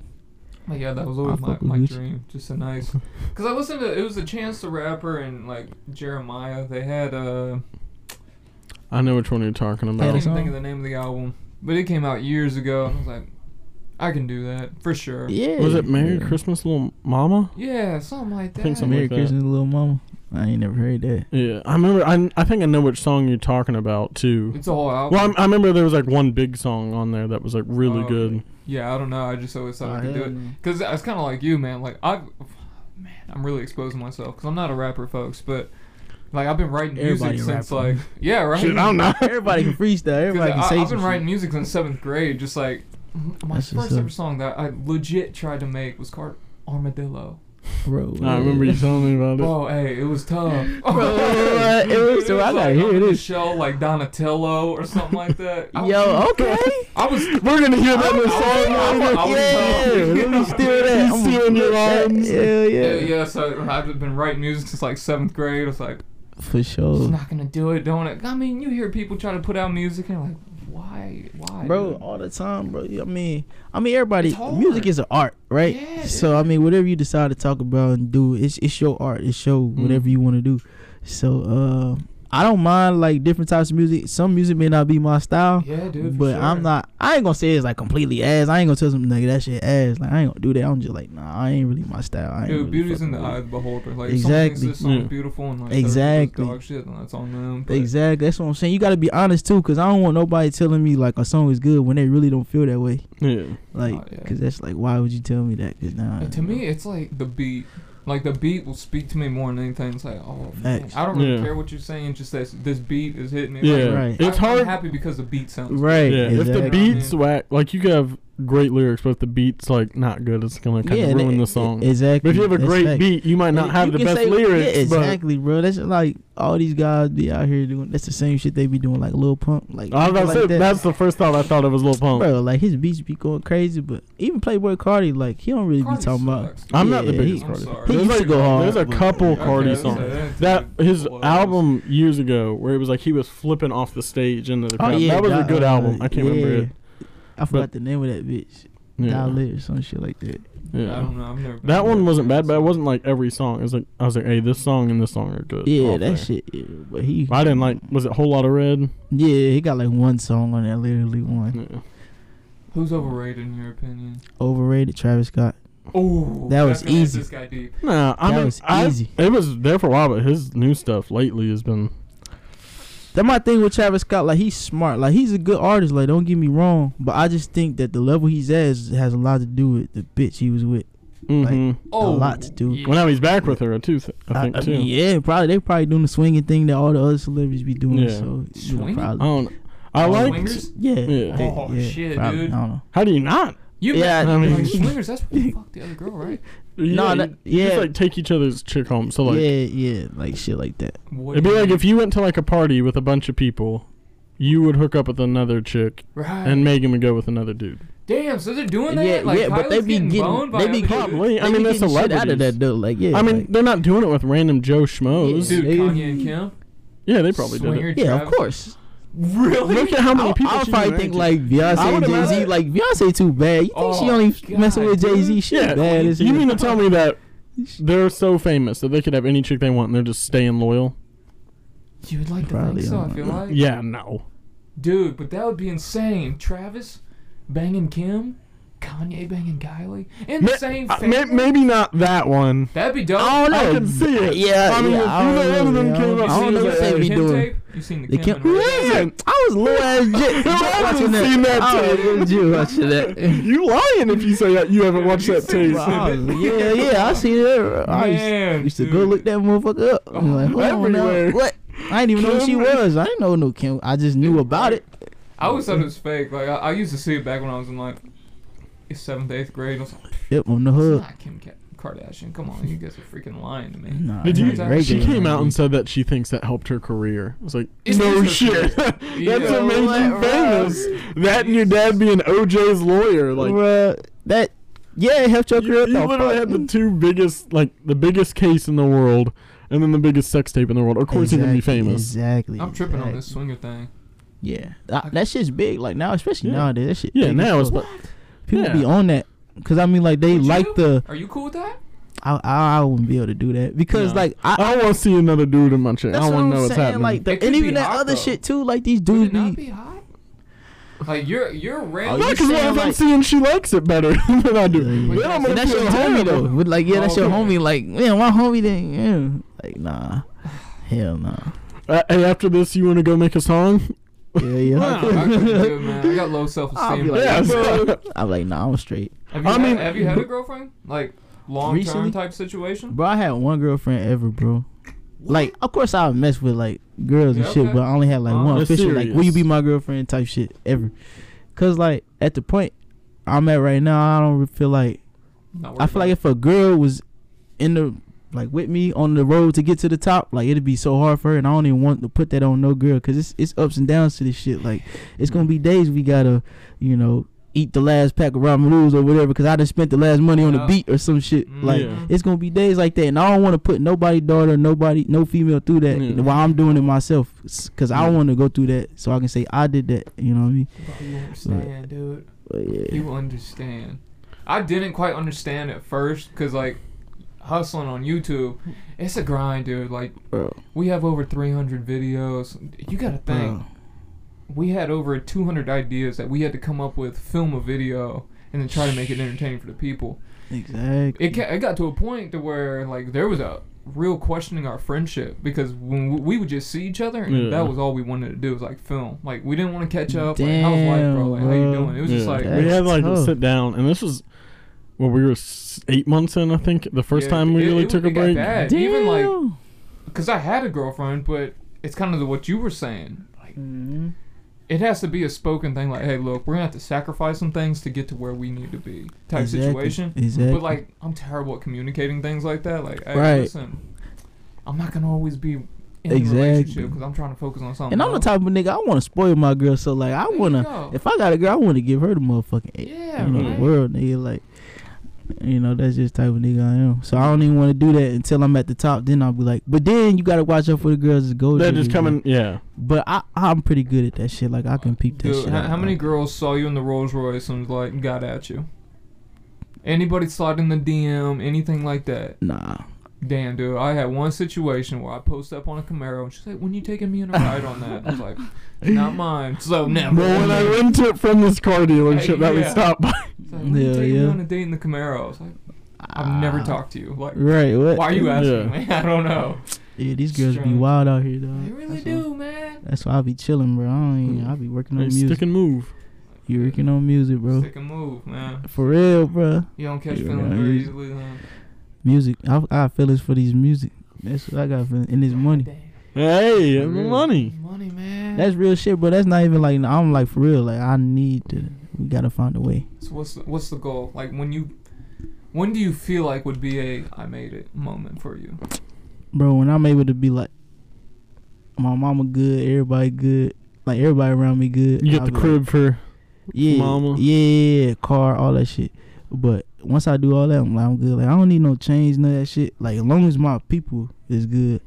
But yeah, that was I always my, my Gucci. dream. Just a nice, <laughs> because I listened to it was a Chance the Rapper and like Jeremih. They had uh, I know which one you're talking about. I about. can't even think of the name of the album, but it came out years ago, and I was like, I can do that for sure. Yeah. Was it Merry yeah. Christmas, Little Mama? Yeah, something like that. think something Merry like that. Christmas, little mama. I ain't never heard that. Yeah, I remember. I, I think I know which song you're talking about too. It's a whole album. Well, I, I remember there was like one big song on there that was like really Oh, good. Yeah, I don't know. I just always thought I Oh, could do it. Cause it's kind of like you, man. Like I, man, I'm really exposing myself because I'm not a rapper, folks. But like I've been writing music Everybody a since rapper. like yeah, right. Shit, I don't know. Everybody can freestyle. <laughs> 'Cause Everybody can I, say I've some been writing shit. music since seventh grade. Just like Mm-hmm. my That's first ever song that I legit tried to make was called Armadillo. Bro, I remember you telling me about it. Bro, hey, it was tough. Bro, <laughs> it was- Dude, I gotta like, hear this. a show like Donatello or something like that. I was- Yo, okay. <laughs> I was. We're gonna hear that in the song. I- later. I yeah, let me steal <laughs> that. He's I'm stealing your that. lines. Yeah, yeah, Yeah, yeah. So I've been writing music since like seventh grade. I was like, For just sure, not gonna do it, don't it? I mean, you hear people try to put out music and you're like, why, why, bro. dude? All the time, bro. I mean, I mean, everybody. Music is an art, right? Yeah, so I mean, whatever you decide to talk about and do, it's it's your art. It's your Mm. whatever you want to do. So uh, I don't mind like different types of music. Some music may not be my style. Yeah, dude. But sure. I'm not. I ain't gonna say it's like completely ass. I ain't gonna tell some nigga that shit ass. Like I ain't gonna do that. I'm just like, nah, I ain't really my style. I ain't Dude, really beauty's in fucking the with eye of the beholder. Like, Exactly. if someone song's Yeah. beautiful and like Exactly. dog shit, then that's on them. But Exactly. That's what I'm saying. You gotta be honest too, cause I don't want nobody telling me like a song is good when they really don't feel that way. Yeah. Like, Oh, yeah. cause that's like, why would you tell me that? Cause nah. And to me, it's like the beat. Like the beat will speak to me more than anything. It's like, oh man, I don't really Yeah. care what you're saying. Just that this beat is hitting me. Yeah. Like, Right. It's I'm, I'm hard. happy because the beat sounds. good. right. Yeah. If the exactly. beats whack, like you could have great lyrics, but if the beat's like not good, it's gonna kind yeah, of ruin that- the song. Exactly. But if you have a great facts. beat, you might not You have the best say- lyrics. Yeah, exactly, bro. That's like all these guys be out here doing. That's the same shit they be doing, like Lil Pump, like. I was about people say like that. that's the first thought I thought of was Lil Pump. Bro, like his beats be going crazy, but even Playboi Carti, like he don't really Carti be talking about. I'm not the Yeah, biggest he- I'm Carti. He There's used to like, go hard, There's a couple Okay, Carti that's songs. That his Well, album years ago, where it was like he was flipping off the stage into the Oh crowd. yeah, that was a good album. I can't remember it. I forgot the name of that bitch. Yeah. Die Lit or some shit like that. Yeah, I yeah. don't know. I've never. That one wasn't bad, but it wasn't like every song. It was like I was like, hey, this song and this song are good. Yeah, that there. shit. Yeah, but he. I didn't like. Was it Whole Lotta Red? Yeah, he got like one song on there, literally one. Yeah. Who's overrated in your opinion? Overrated, Travis Scott. Oh, That was easy. This guy deep. Nah, I That mean, was I- easy. it was there for a while, but his new stuff lately has been. That my thing with Travis Scott. Like he's smart. Like he's a good artist. Like don't get me wrong, but I just think that the level he's at is, has a lot to do with the bitch he was with. Mm-hmm. a lot to do. yeah. Well, now he's back with her too. I think I too. mean, yeah, probably they probably doing the swinging thing that all the other celebrities be doing. Yeah. So you know, Swinging? I probably, don't. I Oh, like. Swingers? yeah. Yeah. they- Oh, yeah, shit, probably, dude. I don't know. How do you not? You Yeah, met, I mean- like, swingers. That's <laughs> what fuck the other girl, right? Yeah, No, you- that- you just yeah. like take each other's chick home. So like, yeah, yeah, like shit like that. What it'd be like mean? if you went to like a party with a bunch of people, you would hook up with another chick, right. and Megan would go with another dude. Damn, so they're doing that? Yeah, like, yeah, but they Kylie's be getting, boned by they be other getting. Probably. I mean, that's they're getting shit out of that though. Like, yeah, I mean, like, they're not doing it with random Joe schmoes. Dude, They- Kanye and Kim. Yeah, they probably did it. yeah, of course. Really? Look at how many I, people. I would she's probably think like I Beyonce, would Jay Z. Like Beyonce too bad. You think Oh, she only God, messing with Jay Z? dude. Shit Yeah, bad as You mean to tell me that they're so famous that they could have any chick they want and they're just staying loyal? You would like to Probably think so, I feel like. Yeah, no. Dude, but that would be insane. Travis banging Kim, Kanye banging Kylie, in the Ma- same uh, family. may- maybe not that one. That'd be dope. I don't. I can see it. Yeah, I mean, yeah, if I don't either know, one of them man. came I up- I don't seen know what they'd be doing. tape? You seen the The Kim? Kim, and yeah, I was little ass jit Who <laughs> hasn't watching that. seen that I tape? was legit watching that. <laughs> you lying if you say that you haven't watched that tape. Was- yeah, yeah, I seen it. I used, Man, used to dude. go look that motherfucker up. Oh, I'm like, hold on now. everywhere. What? I didn't even know who she was. I didn't know no Kim. I just knew about it. I always thought it was fake. Like I, I used to see it back when I was in like seventh, eighth grade. I was like, Yep, on the it's hood. not Kim Ka- Kardashian. Come on, you guys are freaking lying to me. Nah, Did you? regular. She came out and said that she thinks that helped her career. I was like, It no shit. <laughs> That's Yeah. what made you famous. That and your dad being OJ's lawyer. Like, Bruh, that yeah, it helped your you, career. you though. literally Fuck. had the two biggest, like, the biggest case in the world, and then the biggest sex tape in the world. Of course, you're gonna be famous. Exactly. I'm tripping on this swinger thing. Yeah, that, that shit's big. Like now, especially Yeah. nowadays, that shit. Yeah, now it's fuck. people yeah. be on that. Cause I mean, like they Would like you? the. Are you cool with that? I, I I wouldn't be able to do that because No. like I. I don't want to see another dude in my chair. I that's don't what want I'm to know what's saying. happening. Like the, It and even that hot, other though. shit too. Like these dudes it not be. be hot? Like you're you're Oh, random. you Look, because what saying, if I'm seeing she likes it better <laughs> than I do? Yeah, Then I'm that's feel your homie though. terrible. But like, yeah, that's your Okay. homie. Like, man, my homie then, yeah. Like, nah, <sighs> hell nah. Uh, hey, after this, you want to go make a song? Yeah, yeah. I couldn't do it, man. I got low self I'll esteem. be like, Yes. bro. <laughs> <laughs> I'm like, nah, I'm straight. Have you, I had, mean- have you had a girlfriend? Like long Recently? term type situation? Bro, I had one girlfriend ever, bro. Like, of course, I would mess with like girls and Yeah, shit, okay. but I only had like Uh, one That's official. Like, will you be my girlfriend type shit ever? Cause like at the point I'm at right now, I don't feel like Not I worried feel like about if a girl was in the like with me on the road to get to the top, like it'd be so hard for her, and I don't even want to put that on no girl because it's it's ups and downs to this shit. Like it's gonna be days we gotta, you know, eat the last pack of ramen noodles or whatever because I just spent the last money on the beat or some shit. Mm. Like Yeah. it's gonna be days like that, and I don't want to put nobody daughter, nobody, no female through that Yeah. while I'm doing it myself because I Yeah. want to go through that so I can say I did that. You know what I mean? Bro, you understand, dude. But yeah. You understand. I didn't quite understand at first because like hustling on YouTube, it's a grind, dude. Like Bro, we have over 300 videos. You gotta think. bro. we had over 200 ideas that we had to come up with, film a video, and then try to make it entertaining for the people. Exactly. It, ca- it got to a point to where like there was a real questioning our friendship because when we, we would just see each other and Yeah. that was all we wanted to do was like film. Like we didn't want to catch up. like how's life, bro? Like how you doing? It was just like we had like to sit down, and this was well, we were eight months in, I think, the first Yeah, time we it- really it- took it a break. bad. Even like because I had a girlfriend, but it's kind of the, what you were saying. Like Mhm. it has to be a spoken thing. Like hey, look, we're gonna have to sacrifice some things to get to where we need to be. Type Exactly. situation. Exactly. But like, I'm terrible at communicating things like that. Like, hey, Right. listen, I'm not gonna always be in Exactly. relationship because I'm trying to focus on something. and I'm the type of nigga I want to spoil my girl. So like I wanna, if I got a girl, I want to give her the motherfucking, Yeah, you know, right. the world, nigga. Like, you know, that's just the type of nigga I am. So I don't even want to do that until I'm at the top. Then I'll be like, but then you gotta watch out for the girls that go. They're just coming, yeah. But I, I'm pretty good at that shit. Like I can peep that Dude, shit. how, out. how many Like, girls saw you in the Rolls Royce and like, got at you? Anybody slide in the DM, anything like that? Nah. Damn, dude. I had one situation where I posted up on a Camaro and she's like, when you taking me on a ride on that? I was like, it's not mine. So never. Well, when I went to it from this car dealership that we stopped by, It's like, when you Yeah, taking me yeah. on a date in the Camaro? I was like, I've never Ah. talked to you. Like, Right. What? why are you asking Yeah. me? <laughs> I don't know. Yeah, these girls be wild out here, though. They really that's Why, do, man. that's why I be chilling, bro. I don't even. I be working on music. stick and move. You working on music, bro? Stick and move, man. For real, bro. You don't catch Yeah, feelings very easily, huh? Music. I, I got feelings for these music. That's what I got feelings. And this money. Hey, For money. Money, man. That's real shit, bro. That's not even like I'm like for real. Like I need to. We gotta find a way. so what's the, what's the goal? Like when you When do you feel like would be a I made it moment for you? bro. When I'm able to be like, my mama good, everybody good, like everybody around me good. You get I'll the be like, crib for yeah, mama. yeah, car, all that shit. But once I do all that, I'm like, I'm good. Like I don't need no change, none of that shit. Like as long as my people is good,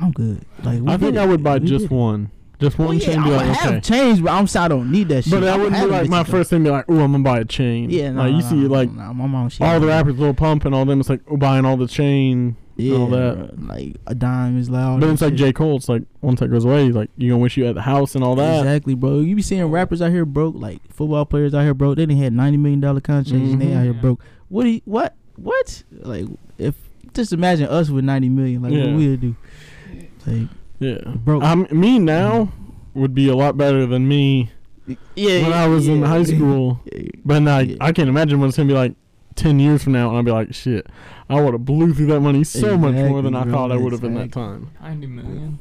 I'm good. Like we I think did I would buy We just it. one, just Well, one yeah, chain. Be I'ma like, have okay. change, but I'm saying I don't need that shit. But that wouldn't be like my first thing. Be like, oh, I'm gonna buy a chain. Yeah, no, like you no, see, no, like no, my mom. She all the rappers, Lil Pump and all them. It's like oh, buying all the chain. Yeah, all that. bro, like a dime is loud. but it's like shit. J Cole. It's like once that goes away, like you gonna wish you had the house and all that. Exactly, bro. You be seeing rappers out here broke, like football players out here broke. They didn't had ninety million dollar contracts, and they out here Yeah. broke. What? Do you, what? What? Like if just imagine us with ninety million, like Yeah. what we'd do. Like Yeah, Broke. Um, me now would be a lot better than me yeah, when I was in high school. <laughs> But like, Yeah. I can't imagine when it's gonna be like ten years from now, and I'll be like, shit, I would have blew through that money so much more than I Exactly, thought I would have in that time. Ninety million.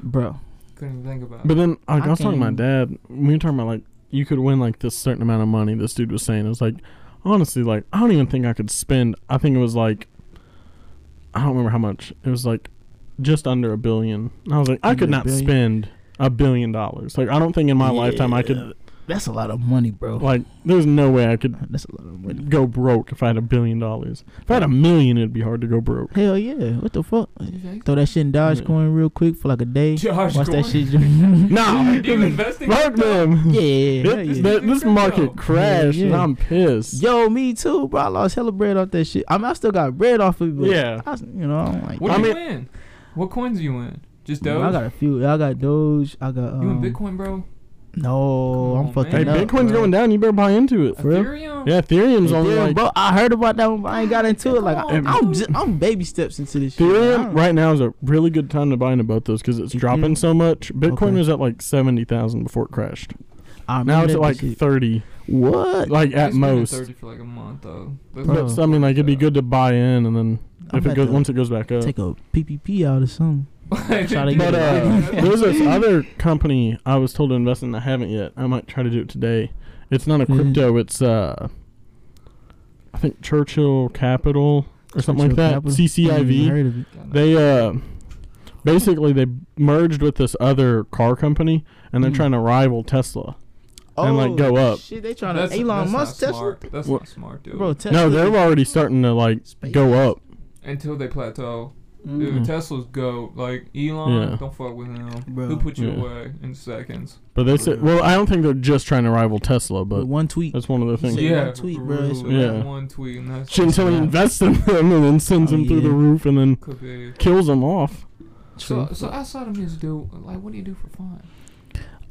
bro. Couldn't even think about. But then like, I, I was talking to my dad. We were talking about like you could win like this certain amount of money. This dude was saying it was like honestly like I don't even think I could spend. I think it was like I don't remember how much. It was like just under a billion. And I was like I could not billion? spend a billion dollars. Like I don't think in my lifetime I could Yeah, That's a lot of money, bro. like. There's no way I could That's a lot of money. go broke if I had a billion dollars. If I had a million, it'd be hard to go broke. Hell yeah! What the fuck? Exactly. Throw that shit in Yeah. Dogecoin real quick for like a day. Josh Watch that Gordon? shit. <laughs> No, Do you invest in fuck crypto? them. yeah, This, hell yeah. that- this market crashed, Yeah, and. I'm pissed. Yo, me too, bro. I lost hella bread off that shit. I mean, I still got bread off of it. But Yeah. I, you know, I'm like, What I do you mean- win? What coins do you win? Just you know, Doge? I got a few. I got Doge. I got. Um, you in Bitcoin, bro? No, Come I'm fucking Hey, up. Bitcoin's bro. going down. You better buy into it. For real? Ethereum? Yeah, Ethereum's only Ethereum, like bro, I heard about that one, but I ain't got into it. Like, I, Come on, I'm just, I'm baby steps into this shit. Ethereum don't- right now is a really good time to buy into both those because it's mm-hmm. dropping Ethereum? so much. Bitcoin Okay. was at like seventy thousand before it crashed. I Now it's at like shit. thirty, what? like at It's been at most. 30 for like a month though. That's But oh. I mean, like it'd be good to buy in, and then I'm if it goes once it goes back up. take a PPP out or something. <laughs> Try to But uh, <laughs> there's this other company I was told to invest in. I haven't yet. I might try to do it today. It's not a crypto. It's uh, I think Churchill Capital or something like that. Capital? I ain't even CCIV. heard of it. They uh, basically they merged with this other car company, and they're Mm. trying to rival Tesla. And, like, go up. Oh, Shit, they trying That's, to Elon that's Musk not Tesla. smart. That's What- not smart, dude. Bro, Tesla. No, they're already starting to like Space. go up. Until they plateau. Mm. Dude, Tesla's go. Like Elon, Yeah. don't fuck with him. Bro. He'll put you Yeah. away in seconds. But they said, well, I don't think they're just trying to rival Tesla, With but one tweet. that's one of the things. Yeah, one tweet, bro, Yeah. One tweet, and that's until he invests in them and then sends Oh, them through the roof and then kills them off. So, True. so outside of music, dude, like, what do you do for fun?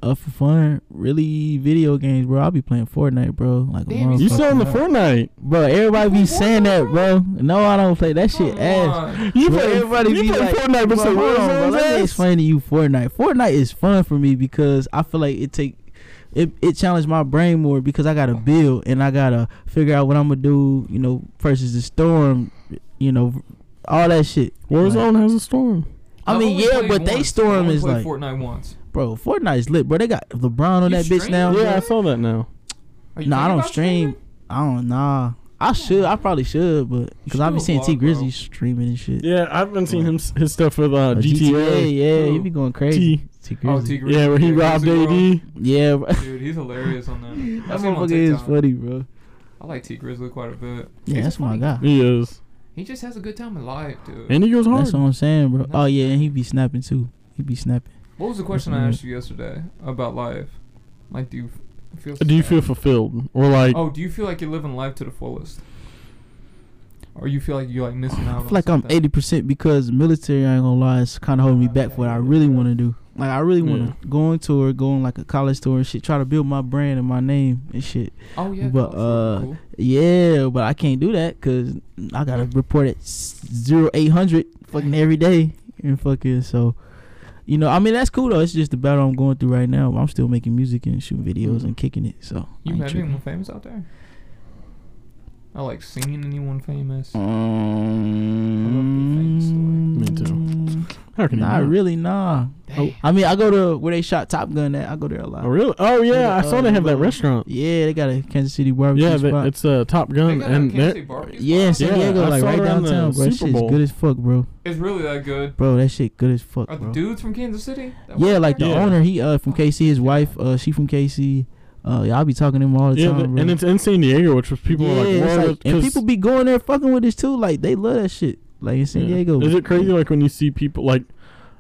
Uh, for fun, really, video games, bro. I'll be playing Fortnite, bro. Like Damn, you You still in the. Fortnite? bro. Everybody be saying that, bro. No, I don't play that shit Come ass. on. You Bro, play everybody you be play like, Fortnite, but bro, say hold on, bro, let me explain to you Fortnite. Fortnite is fun for me because I feel like it take it it challenged my brain more because I gotta build and I gotta figure out what I'm gonna do. You know, versus the storm. You know, all that shit. Warzone has a storm. I I've mean, yeah, played but they storm I only is like, Fortnite once. Bro, Fortnite's lit, bro. They got LeBron on You that bitch now. Yeah, I saw that now. Are you Nah, I don't stream. streaming? I don't nah. I should. I probably should, but because I've been seeing Tee Grizzley streaming and shit. Yeah, I've been seeing him his stuff with uh, Uh, GTA. yeah, Who? he be going crazy. T. T Oh, Grizzly. Tee Grizzley. Yeah, where he yeah, robbed Grizzly World. AD. yeah, bro. Dude, he's hilarious on <laughs> that. that I've seen him motherfucker is funny, bro. I like Tee Grizzley quite a bit. Yeah, He's that's a my funny guy. He is, He just has a good time in life, dude. and he goes hard. That's what I'm saying, bro. That's Oh yeah, and he be snapping too. He be snapping. What was the question I asked you yesterday about life? Like, do you feel? Do you feel fulfilled, or like? Oh, do you feel like you're living life to the fullest? Or you feel like you're like missing <sighs> out? I feel like I'm eighty percent because military. I ain't gonna lie, it's kind of holding me back for what I really want to do. Like I really want to go on tour, go on like a college tour and shit. Try to build my brand and my name and shit. Oh yeah, but, uh, cool. Yeah, but I can't do that because I gotta report at zero eight hundred fucking every day and fucking so. You know, I mean that's cool though. It's just the battle I'm going through right now. I'm still making music and shooting videos and kicking it. So I you ain't met tripping. anyone famous out there? I like singing anyone famous. Um, Me too. How can you Not not? really, nah. Damn. I mean, I go to where they shot Top Gun at. I go there a lot. Oh really? Oh yeah, I the, saw uh, they have that restaurant. Yeah, they got a Kansas City barbecue Yeah, they, spot. it's uh, Top They Gun, got and Kansas they're- City barbecue yeah, in? San Yeah, Diego, I like saw right it around the downtown, bro. That Super shit's Bowl. good as fuck, bro. It's really that good. Bro, that shit good as fuck, Are the bro. dudes from Kansas City? that Yeah, work like the there? Yeah. owner, he uh from KC, his wife, uh, she from KC. Uh, yeah, I be talking to him all the yeah, time, the- bro. and it's in San Diego, which was people yeah, were like, it's "Whoa," like- and 'cause- people be going there fucking with this too. Like they love that shit. Like in San Yeah. Diego. Is it crazy like when you see people like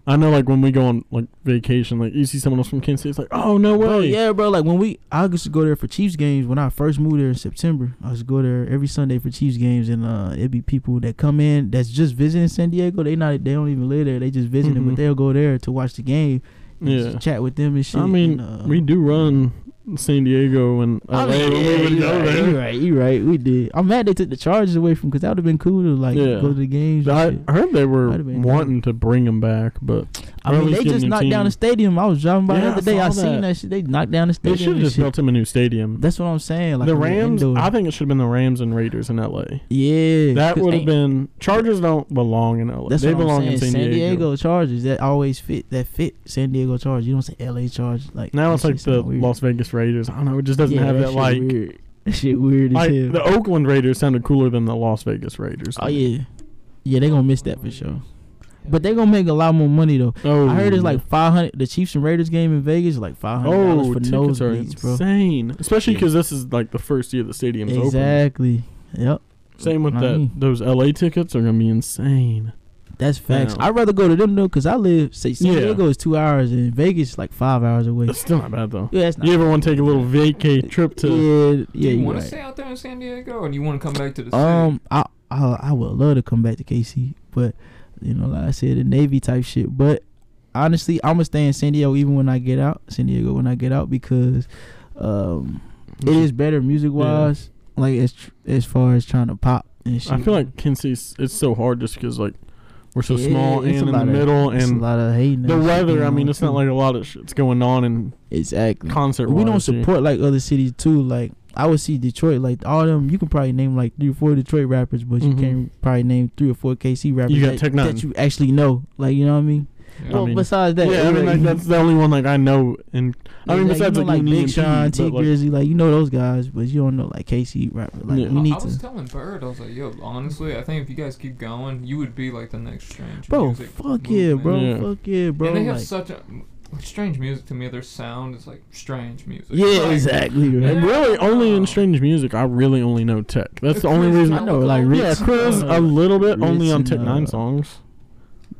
I know like when we go on like vacation, like you see someone else from Kansas City, it's like, oh no way. Bro, yeah, bro. Like when we, I used to go there for Chiefs games when I first moved there in September. I used to go there every Sunday for Chiefs games, and uh, it'd be people that come in that's just visiting San Diego. They not, they don't even live there. They just visiting, Mhm. but they'll go there to watch the game. and Yeah. chat with them and shit. I mean, and, uh, we do run San Diego and LA I mean, when yeah, we would you right, there. you right, you right. We did. I'm mad they took the Chargers away from because that would have been cool to like Yeah. go to the games. I heard they were wanting to bring them back, but I mean, they just knocked down the stadium. I was driving by Yeah, the I other day. I, saw seen that. that shit. They knocked down the stadium. they should have just shit. built him a new stadium. That's what I'm saying. Like the Rams. I think it should have been the Rams and Raiders in LA. yeah, that would have been Chargers don't belong in LA. That's they what belong I'm saying. in San, Diego. Chargers that always fit that fit San Diego Chargers. You don't say LA Chargers like Now it's like the. Las Vegas Raiders. I don't know. It just doesn't Yeah, have that, shit like. weird. That shit weird as Like hell. the Oakland Raiders sounded cooler than the Las Vegas Raiders. oh yeah, yeah, they gonna miss that for sure. But they gonna make a lot more money though. Oh, I heard it's like five hundred. The Chiefs and Raiders game in Vegas is like five hundred dollars oh, for tickets are nosebleeds, bro. insane. Especially Yeah. because this is like the first year the stadium's open. Exactly. Yep. Same with I that. mean, Those LA tickets are gonna be insane. That's facts. Damn. I'd rather go to them though, cause I live. Say San Yeah. Diego is two hours, and Vegas is like five hours away. That's still not bad though. Yeah, that's not. You ever want to take a little vacay trip to? yeah, Do yeah. you you want right. to stay out there in San Diego, or do you want to come back to the city? Um, I, I I would love to come back to KC, but you know, like I said, the Navy type shit. But honestly, I'm gonna stay in San Diego even when I get out, San Diego when I get out because um, it is better music wise. Like as tr- as far as trying to pop and shit. I feel like Kansas. It's so hard just because like we're so Yeah, small and in the of- middle, It's a and lot of hating. the weather. I mean, it's not like a lot of shit's going on in exactly. concert. we don't support like other cities too. Like I would see Detroit, like all them. You can probably name like three or four Detroit rappers, but you Mhm. can't probably name three or four KC rappers You got that, that you actually know. Like you know what I mean? Yeah. well, mean- besides that, yeah, I mean like, that's the only one like I know. And I mean, like, besides you know, like, like Union Big Sean, P, T but, like, Grizzly, like you know those guys, but you don't know like KC rapper. Like Yeah. you I, need I was to, telling Bird, I was like, yo, honestly, I think if you guys keep going, you would be like the next strange bro. music Fuck yeah, movement. bro. Yeah. Fuck yeah, bro. and they have like, such a like, strange music to me. Their sound is like strange music. yeah, Like, exactly. Right. And really, only in strange music, I really only know Tech. That's the only reason I know, like, Malachi. Yeah, Rittz, Chris uh, a little bit, only Rittz on and, Tech N9ne uh, songs.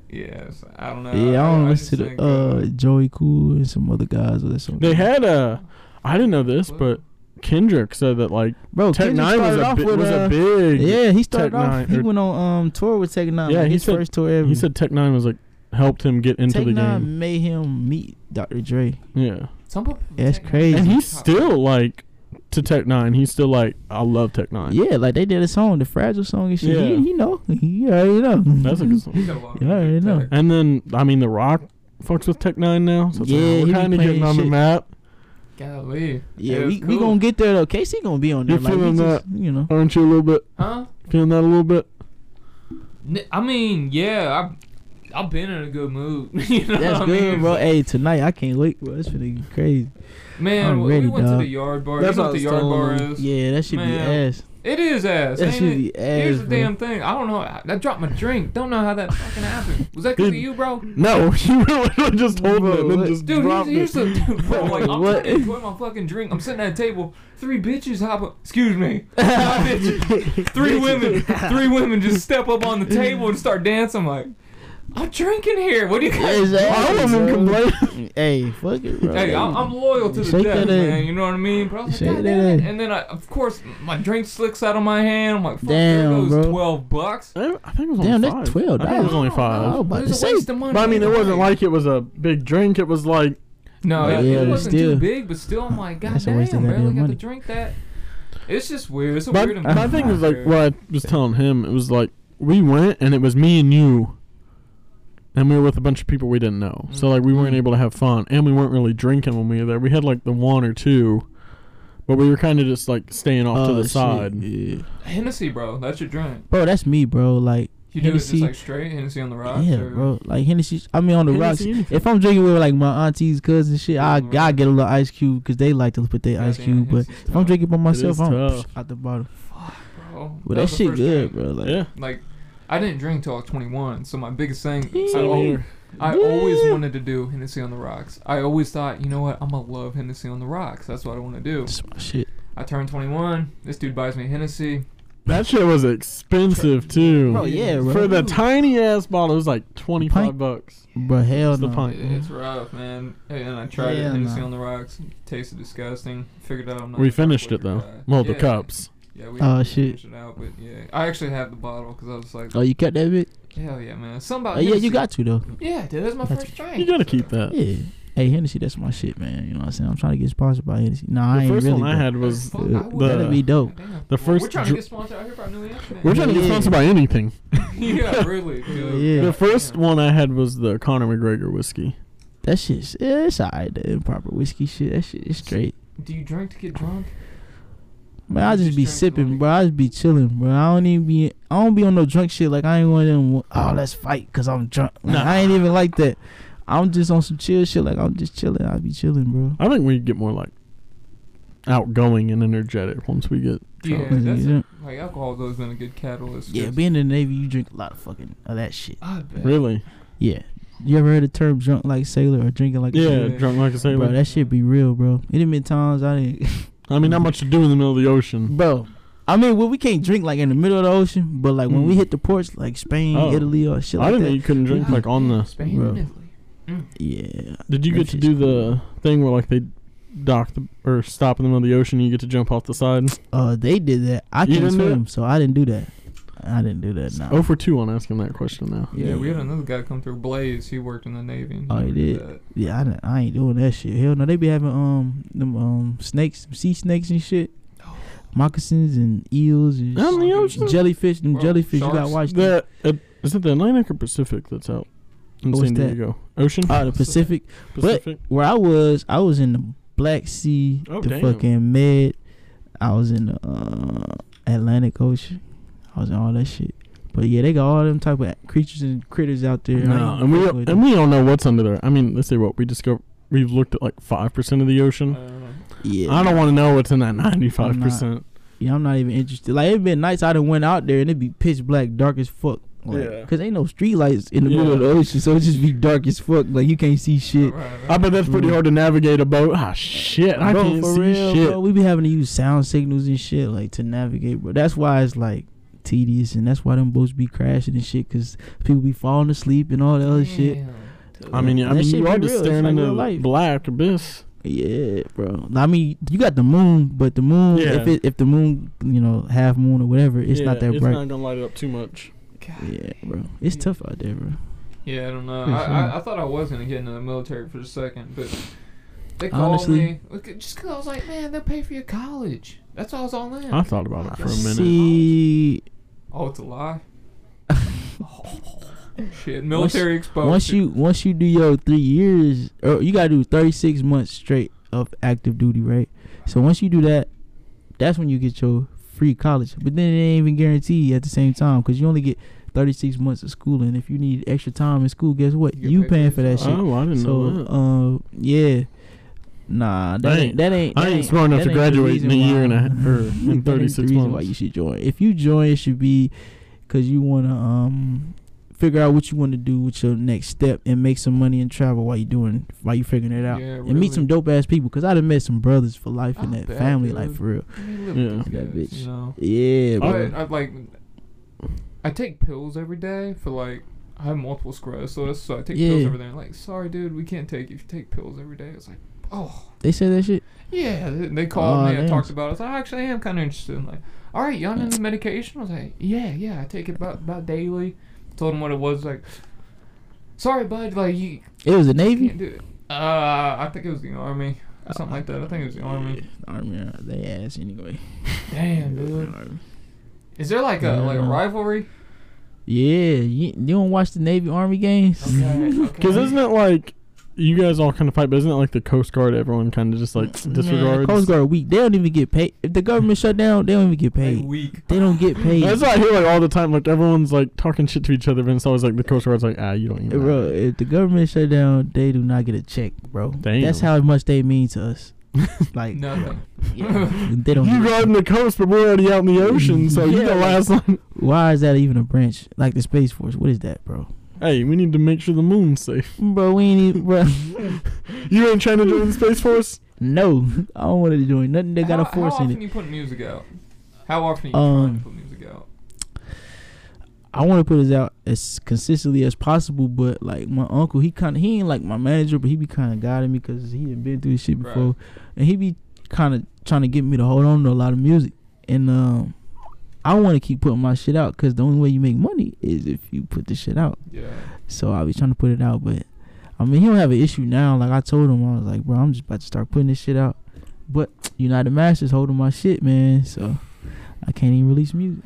Yes, I don't know. Yeah, I don't just listen to the, uh Joey Cool and some other guys or something. They had a, I didn't know this, but Kendrick said that like bro. Tech Kendrick Nine was a, off bi- with was uh, a big. Yeah, he started Tech off. Nine, he or- went on um tour with Tech N9ne. Yeah, like, he his said- first tour ever. He said Tech N9ne was like helped him get into Tech the Nine game. made him meet Dr. Dre. Yeah, Some people That's crazy. and he's still like to Tech N9ne. He's still like I love Tech N9ne. Yeah, like they did a song, the Fragile song and shit. Yeah. He, he know. He already know. that's a good song. He's got a lot of Yeah, I music know. And then I mean, The Rock fucks with Tech N9ne now. So it's Yeah, like, he we're kind of getting on the map. Golly. Yeah, we, was we gonna get there though. KC gonna be on there. You're like, we feeling just, you know. Aren't you a little bit Huh? feeling that a little bit? I mean, yeah, I've I've been in a good mood. <laughs> you know That's what I good, mean? bro. Hey, tonight I can't wait, bro. It's gonna get crazy. Man, I'm we, ready, we went dog. to the yard bar. That's you know what what the yard bar telling is? Yeah, that should Man. be ass. It is ass. That ain't should it? be ass. Here's the bro. damn thing. I don't know. I, I dropped my drink. Don't know how that fucking happened. Was that because of Dude. you, bro? No, <laughs> you really just holding Bro, it and then just Dude, dropped here's, it. here's the <laughs> dude, bro. Like, I'm What? trying to enjoy my fucking drink. I'm sitting at a table. Three bitches hop up. Excuse me. Three women. Three women just step up on the table and start dancing. I'm like, I'm drinking here. What do you guys? Exactly, I wasn't bro. complaining. Hey, fuck it, bro. Hey, I'm, I'm loyal to the Shake death, that ass. man. You know what I mean? But I was like, Shake God that damn it. ass. And then, I, of course, my drink slicks out of my hand. I'm like, fuck, Damn, there goes bro. 12 bucks. I I think it was Damn, only that's five. 12, I think it was only five. was about It was a waste of money. But I mean, it wasn't like it was a big drink. It was like No, Yeah, it, it wasn't still. too big, but still, I'm like, God That's a waste of damn, barely goddamn got to money. drink that. It's just weird. It's a But weird my thing was like atmosphere. what I was telling him. It was like we went and it was me and you, and we were with a bunch of people we didn't know. So like we weren't Mm. able to have fun, and we weren't really drinking when we were there. We had like the one or two, but we were kind of just like staying off to Oh, the shit, side. Yeah. Hennessy, bro. That's your drink. Bro, that's me, bro. Like You do it Hennessy. just like straight Hennessy on the rocks. yeah, or? bro. Like Hennessy. I mean, on the rocks. Anything. If I'm drinking with like my aunties, cousins, shit, I Mm, gotta get a little ice cube because they like to put their ice Goddamn, cube. But Hennessy's if I'm drinking by myself, I'm tough. out the bottle. Fuck, bro. But that, was the shit first good, drink. bro. Like, yeah. Like, I didn't drink till I was 21, so my biggest thing. I, Same al- I always wanted to do Hennessy on the rocks. I always thought, you know what, I'm gonna love Hennessy on the rocks. That's what I want to do. That's my shit. I turned 21. This dude buys me Hennessy. That shit was expensive too. Bro, yeah, bro. For the tiny ass bottle, it was like twenty five bucks. But hell It's the no. pint. It's rough, man. And I tried it, Hennessy no. on the rocks. Tasted disgusting. Figured out I'm not. We finished it though. guy. Well, the cups. Yeah, we, Oh, we shit. finished it out, but yeah, I actually have the bottle because I was like, Oh, you kept that bit? hell yeah, man. Somebody. Oh, yeah, you got to though. Yeah, dude, that's my That's- first drink. You gotta keep that. Yeah. Hey, Hennessy, that's my shit, man. You know what I'm saying? I'm trying to get sponsored by Hennessy. Nah, I The ain't first really. one I had was Fuck, I Uh, would. that'd be dope. Damn. The Well, we're first trying to dr- get sponsored out here by New Amsterdam. We're trying to get sponsored by anything. <laughs> <laughs> yeah, really. Dude. Yeah. The first Yeah. one I had was the Conor McGregor whiskey. That shit's yeah, it's alright. The improper whiskey shit. That shit is straight. Do you drink to get drunk? Man, I You just just be sipping, bro. I just be chilling, bro. I don't even be. I don't be on no drunk shit. Like I ain't one of them. Oh, let's fight because I'm drunk. Like, Nah. I ain't even like that. I'm just on some chill shit. Like I'm just chilling. I be chilling, bro. I think we get more like outgoing and energetic once we get Yeah, drunk. that's Yeah. like alcohol's always been a good catalyst. Yeah, 'cause- being in the Navy, you drink a lot of fucking of that shit. I bet. Really? Yeah. You ever heard the term drunk like sailor or drinking like a Yeah, sailor? Yeah. drunk like a sailor. Bro, that shit be real, bro. It done been times I didn't. <laughs> I mean, not much to do in the middle of the ocean. bro. I mean, well, we can't drink like in the middle of the ocean, but like when we Mm. hit the ports, like Spain, Oh. Italy, or shit I like didn't that. know you couldn't drink Yeah. like on the. Spain Bro. Italy. Mm. Yeah. Did you get to do the thing where like they dock the or stop in the middle of the ocean? and You get to jump off the side. Uh, they did that. I You can't didn't swim, so I didn't do that. I didn't do that. No. Oh for two on asking that question now. Yeah, we had another guy come through. Blaze, he worked in the Navy. And Oh, he never did? that. Yeah, I, didn't- I ain't doing that shit. Hell no, they be having um them um snakes, sea snakes and shit, moccasins and eels and Out in the ocean. jellyfish. And Bro, jellyfish, you gotta sharks. watch that. The uh, is it the Atlantic or Pacific that's out in What's San that? Diego? Ocean. Oh, the Pacific. Pacific. But Where I was, I was in the Black Sea, Oh, the damn. fucking Med. I was in the uh, Atlantic Ocean. I was in all that shit. But yeah, they got all them type of creatures and critters out there. No, ain't and we fuck with and we don't know what's under there. I mean, let's say what we discovered. We've looked at like five percent of the ocean. I don't yeah, I don't want to know what's in that ninety-five percent. Yeah, I'm not even interested. Like it been nights I done went out there and it'd be pitch black, dark as fuck. Like, Yeah. Cause ain't no street lights in the middle of the ocean, so it just be dark as fuck. Like you can't see shit. Right, right. I bet that's pretty Mm. hard to navigate a boat. Ah, shit! I bro, can't for see real, shit. bro. We be having to use sound signals and shit like to navigate, bro. That's why it's like tedious, and that's why them boats be crashing and shit. Cause people be falling asleep and all that other shit. Damn, dude. I mean, yeah, I mean, you are just real. It's staring like into the life. black abyss. Yeah, bro. I mean, you got the moon, but the moon, Yeah. if it if the moon, you know, half moon or whatever, it's Yeah, not that it's bright. not gonna light it up too much. God. yeah, bro. It's tough out there, bro. Yeah, I don't know. I, sure. I, I thought I was gonna get into the military for a second, but they called Honestly- me look, just because I was like, man, they'll pay for your college. That's all I was on there. I thought about it for a minute. See, Oh, it's a lie. <laughs> Shit, military exposure. once you once you do your three years, or you gotta do thirty six months straight of active duty, right? So once you do that, that's when you get your free college. But then it ain't even guaranteed at the same time because you only get thirty six months of schooling. If you need extra time in school, guess what? You You, paying for for that shit. Oh, I didn't so, know that. uh, yeah. Nah, that I ain't, ain't- that ain't. I that ain't smart enough to graduate in a year and a half- or <laughs> in that ain't the 36 reason Why you should join? If you join, it should be because you wanna um figure out what you want to do with your next step and make some money and travel while you doing while you figuring it out Yeah, and meet some dope ass people. Cause I done met some brothers for life in that bet, family dude. life for real. I mean, Yeah. That guys, bitch. You know. Yeah, bro. But I like. I take pills every day for like. I have multiple sclerosis, so I take pills Yeah. every day. Like, sorry, dude, we can't take if you take pills every day. It's like, oh, they said that shit. yeah. They, they called Oh, me. I talked about it. I was like, I actually am kind of interested. in like, all right, you on any medication? I was like, yeah, yeah. I take it about about daily. Told him what it was. Like, sorry, bud. Like you It was the can't Navy. do it. Uh, I think it was the army. Or something like that. I think it was the army. Yeah, Army, uh, they ass anyway. Damn, <laughs> dude. Is there like a like a rivalry? Yeah, you, you don't watch the Navy Army games? Okay, <laughs> okay. Because isn't it like you guys all kind of fight, but isn't it like the Coast Guard? Everyone kind of just like Man, disregards. Coast Guard weak. They don't even get paid. If the government shut down, they don't even get Hey, paid. weak. They don't get paid. That's what I hear like all the time. Like everyone's like talking shit to each other, but it's always like the Coast Guard's like, ah, you don't even. bro, have if the government shut down, they do not get a check, bro. Damn. That's how much they mean to us. <laughs> like Nothing. yeah, they don't. You get- riding the coast, but we're already out in the ocean, so you Yeah, the last one. Why is that even a branch? Like the Space Force. What is that, bro? Hey, we need to make sure the moon's safe. Bro, we ain't even, bro. <laughs> You ain't trying to join the Space Force? no, I don't want to join nothing They got how, a force how often it. you put music out? How often are you Um, trying to put music out? I want to put it out as consistently as possible, but like my uncle, he kind of he ain't like my manager, but he be kind of guiding me because he had been through this shit Right. before, and he be kind of trying to get me to hold on to a lot of music, and um, I want to keep putting my shit out because the only way you make money is if you put the shit out. Yeah. So I be trying to put it out, but I mean he don't have an issue now. Like I told him, I was like, bro, I'm just about to start putting this shit out, but United Masters holding my shit, man. So I can't even release music.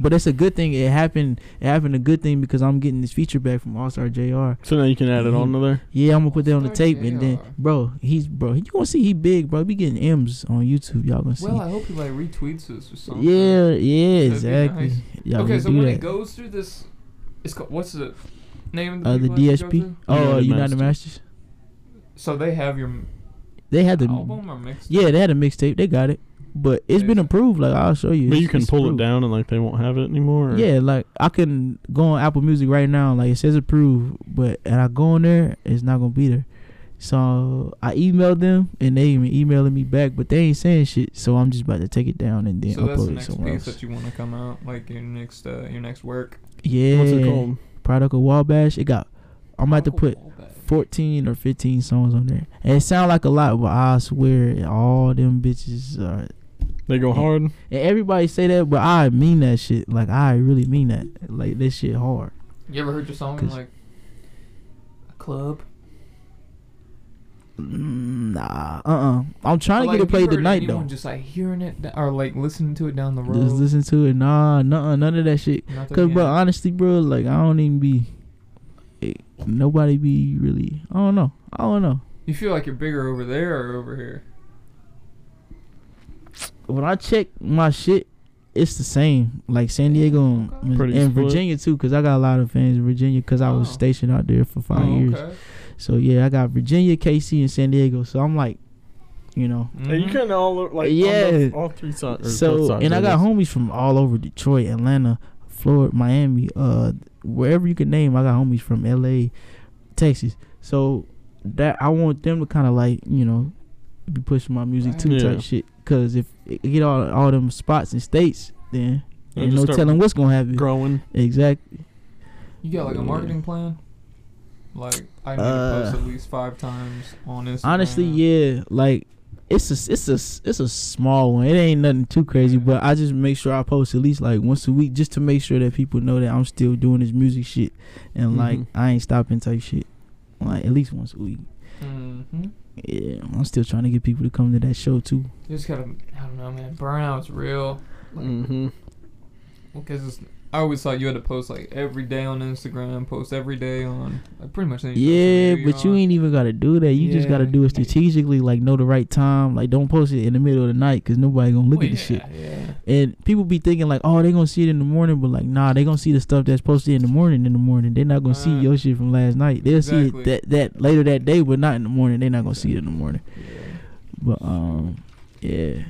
That's great. But it's a good thing. It happened. It happened a good thing because I'm getting this feature back from All Star Jr. So now you can add it on to there. Yeah, I'm gonna put that on the All-Star tape, and then, bro, he's bro. You gonna see he big, bro. Be getting M's on YouTube. Y'all gonna see. Well, I hope he like retweets this or something. yeah, yeah, That'd exactly. nice. Y'all okay, can so do when that. it goes through this, it's called what's the name of the uh, the people it has to go DSP. Oh, uh, United United Masters. Masters. So they have your They had the. album or mixtape? Yeah, they had a mixtape. They got it, but it's been approved. Like I'll show you. But It's- you can it's pull it down and like they won't have it anymore. or- Yeah, like I can go on Apple Music right now, like it says approved, but and I go on there, it's not gonna be there. So I emailed them and they even emailing me back, but they ain't saying shit. So I'm just about to take it down and then So that's the upload it next somewhere piece else. that you want to come out, like your next uh, your next work. Yeah, What's it called? Product of Wabash. It got. I'm about to put 14 or 15 songs on there, and it sound like a lot, but I swear all them bitches are. They go hard. And everybody say that, but I mean that shit. Like I really mean that. Like this shit hard. You ever heard your song in 'Cause- like a club? Mm, Nah, uh, uh I'm trying Or, to like, get it have played tonight though. Just like hearing it or like listening to it down the road. Just listen to it. Nah, nah, none of that shit. Nothing Cause, bro, yet? honestly, bro, like I don't even be. eh, nobody be really. I don't know. I don't know. you feel like you're bigger over there or over here? When I check my shit, it's the same. Like San Diego and, Okay. Pretty and split. Virginia too, cause I got a lot of fans in Virginia, cause I was Oh. stationed out there for five oh, years. okay. So yeah, I got Virginia, KC, and San Diego. So I'm like, you know. Hey, you kind of all look like on Yeah. both- all three sides. So sides, and I got homies from all over Detroit, Atlanta, Florida, Miami, uh, wherever you can name. I got homies from L.A., Texas. So that I want them to kind of like you know be pushing my music too Right. Yeah. type shit. Cause if it get all all them spots and states, then It'll ain't just no telling what's gonna happen. growing. Exactly. You got like a marketing plan? Like I need Uh, to post at least five times on Instagram. Honestly, yeah. Like it's a it's a it's a small one. It ain't nothing too crazy, Yeah. but I just make sure I post at least like once a week, just to make sure that people know that I'm still doing this music shit and like Mhm. I ain't stopping type shit. Like at least once a week. Mm-hmm. Yeah, I'm still trying to get people to come to that show too. You just gotta, I don't know, man. Burnout's real. Like, Mm-hmm. Because I always thought you had to post like every day on Instagram, post every day on like pretty much. Yeah, but you ain't even gotta do that. You just gotta do it strategically. Like know the right time. Like don't post it in the middle of the night because nobody gonna look at the shit. yeah, Yeah. And people be thinking like, oh, they gonna see it in the morning, but like, nah, they gonna see the stuff that's posted in the morning. In the morning, they're not gonna see your shit from last night. They'll Exactly. see it that that later that day, but not in the morning. They're not gonna see it in the morning. yeah. But um, yeah.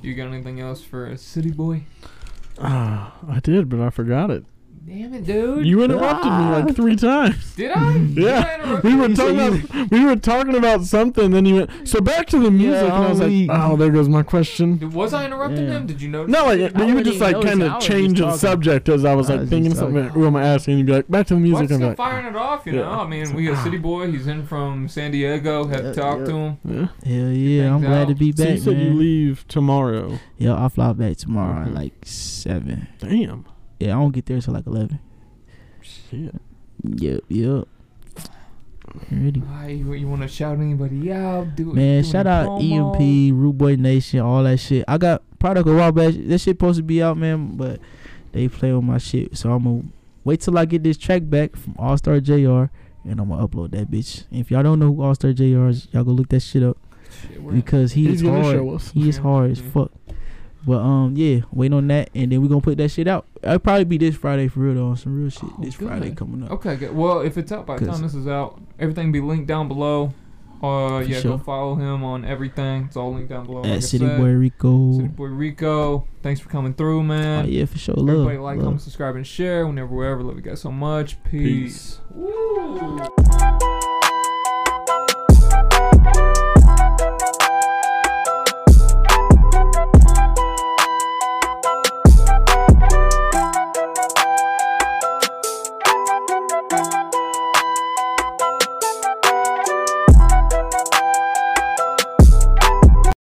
You got anything else for a city boy? Ah, <sighs> I did, but I forgot it. Damn it, dude. You interrupted me Ah. like three times. Did I? <laughs> Did I Yeah, we were talking about <laughs> we were talking about something. Then you went so back to the music, and I was like, oh, there goes my question. Was I interrupting Yeah. him? Did you notice? No, like but you would just like kind of was change the subject as I was I like was thinking just something. Who am I asking? And you'd be like, back to the music. I'm I'm still like, firing it off, you Yeah. know. I mean, we got <laughs> City Boy. He's in from San Diego. Had Yeah, talked to yeah. him. yeah. Hell yeah, I'm things glad to out. be So back, you said man. you leave tomorrow. Yeah, I'll fly back tomorrow at like seven. Damn. Yeah, I don't get there till like eleven. Shit. Yep, yep. Ready. Ah, you, you want to shout anybody out? Do Man, do shout out promo? EMP, Rude Boy Nation, all that shit. I got product a while back. That shit supposed to be out, man, but they play on my shit. So I'm gonna wait till I get this track back from All Star JR, and I'm gonna upload that bitch. And if y'all don't know who All Star JR is, y'all go look that shit up Shit, because he He's is hard. He is hard as fuck. But um, yeah, wait on that, and then we're gonna put that shit out. It'll probably be this Friday for real though, on some real shit. Oh, this good. Friday coming up. Okay, good. Well, if it's out by the time this is out, everything be linked down below. Uh, yeah, sure. go follow him on everything. It's all linked down below. like At City said. Boy Rico. City Boy Rico. Thanks for coming through, man. Oh, yeah, for sure. Love. Everybody like, love. comment, subscribe, and share whenever, wherever. Love you guys so much. Peace. Peace. Woo.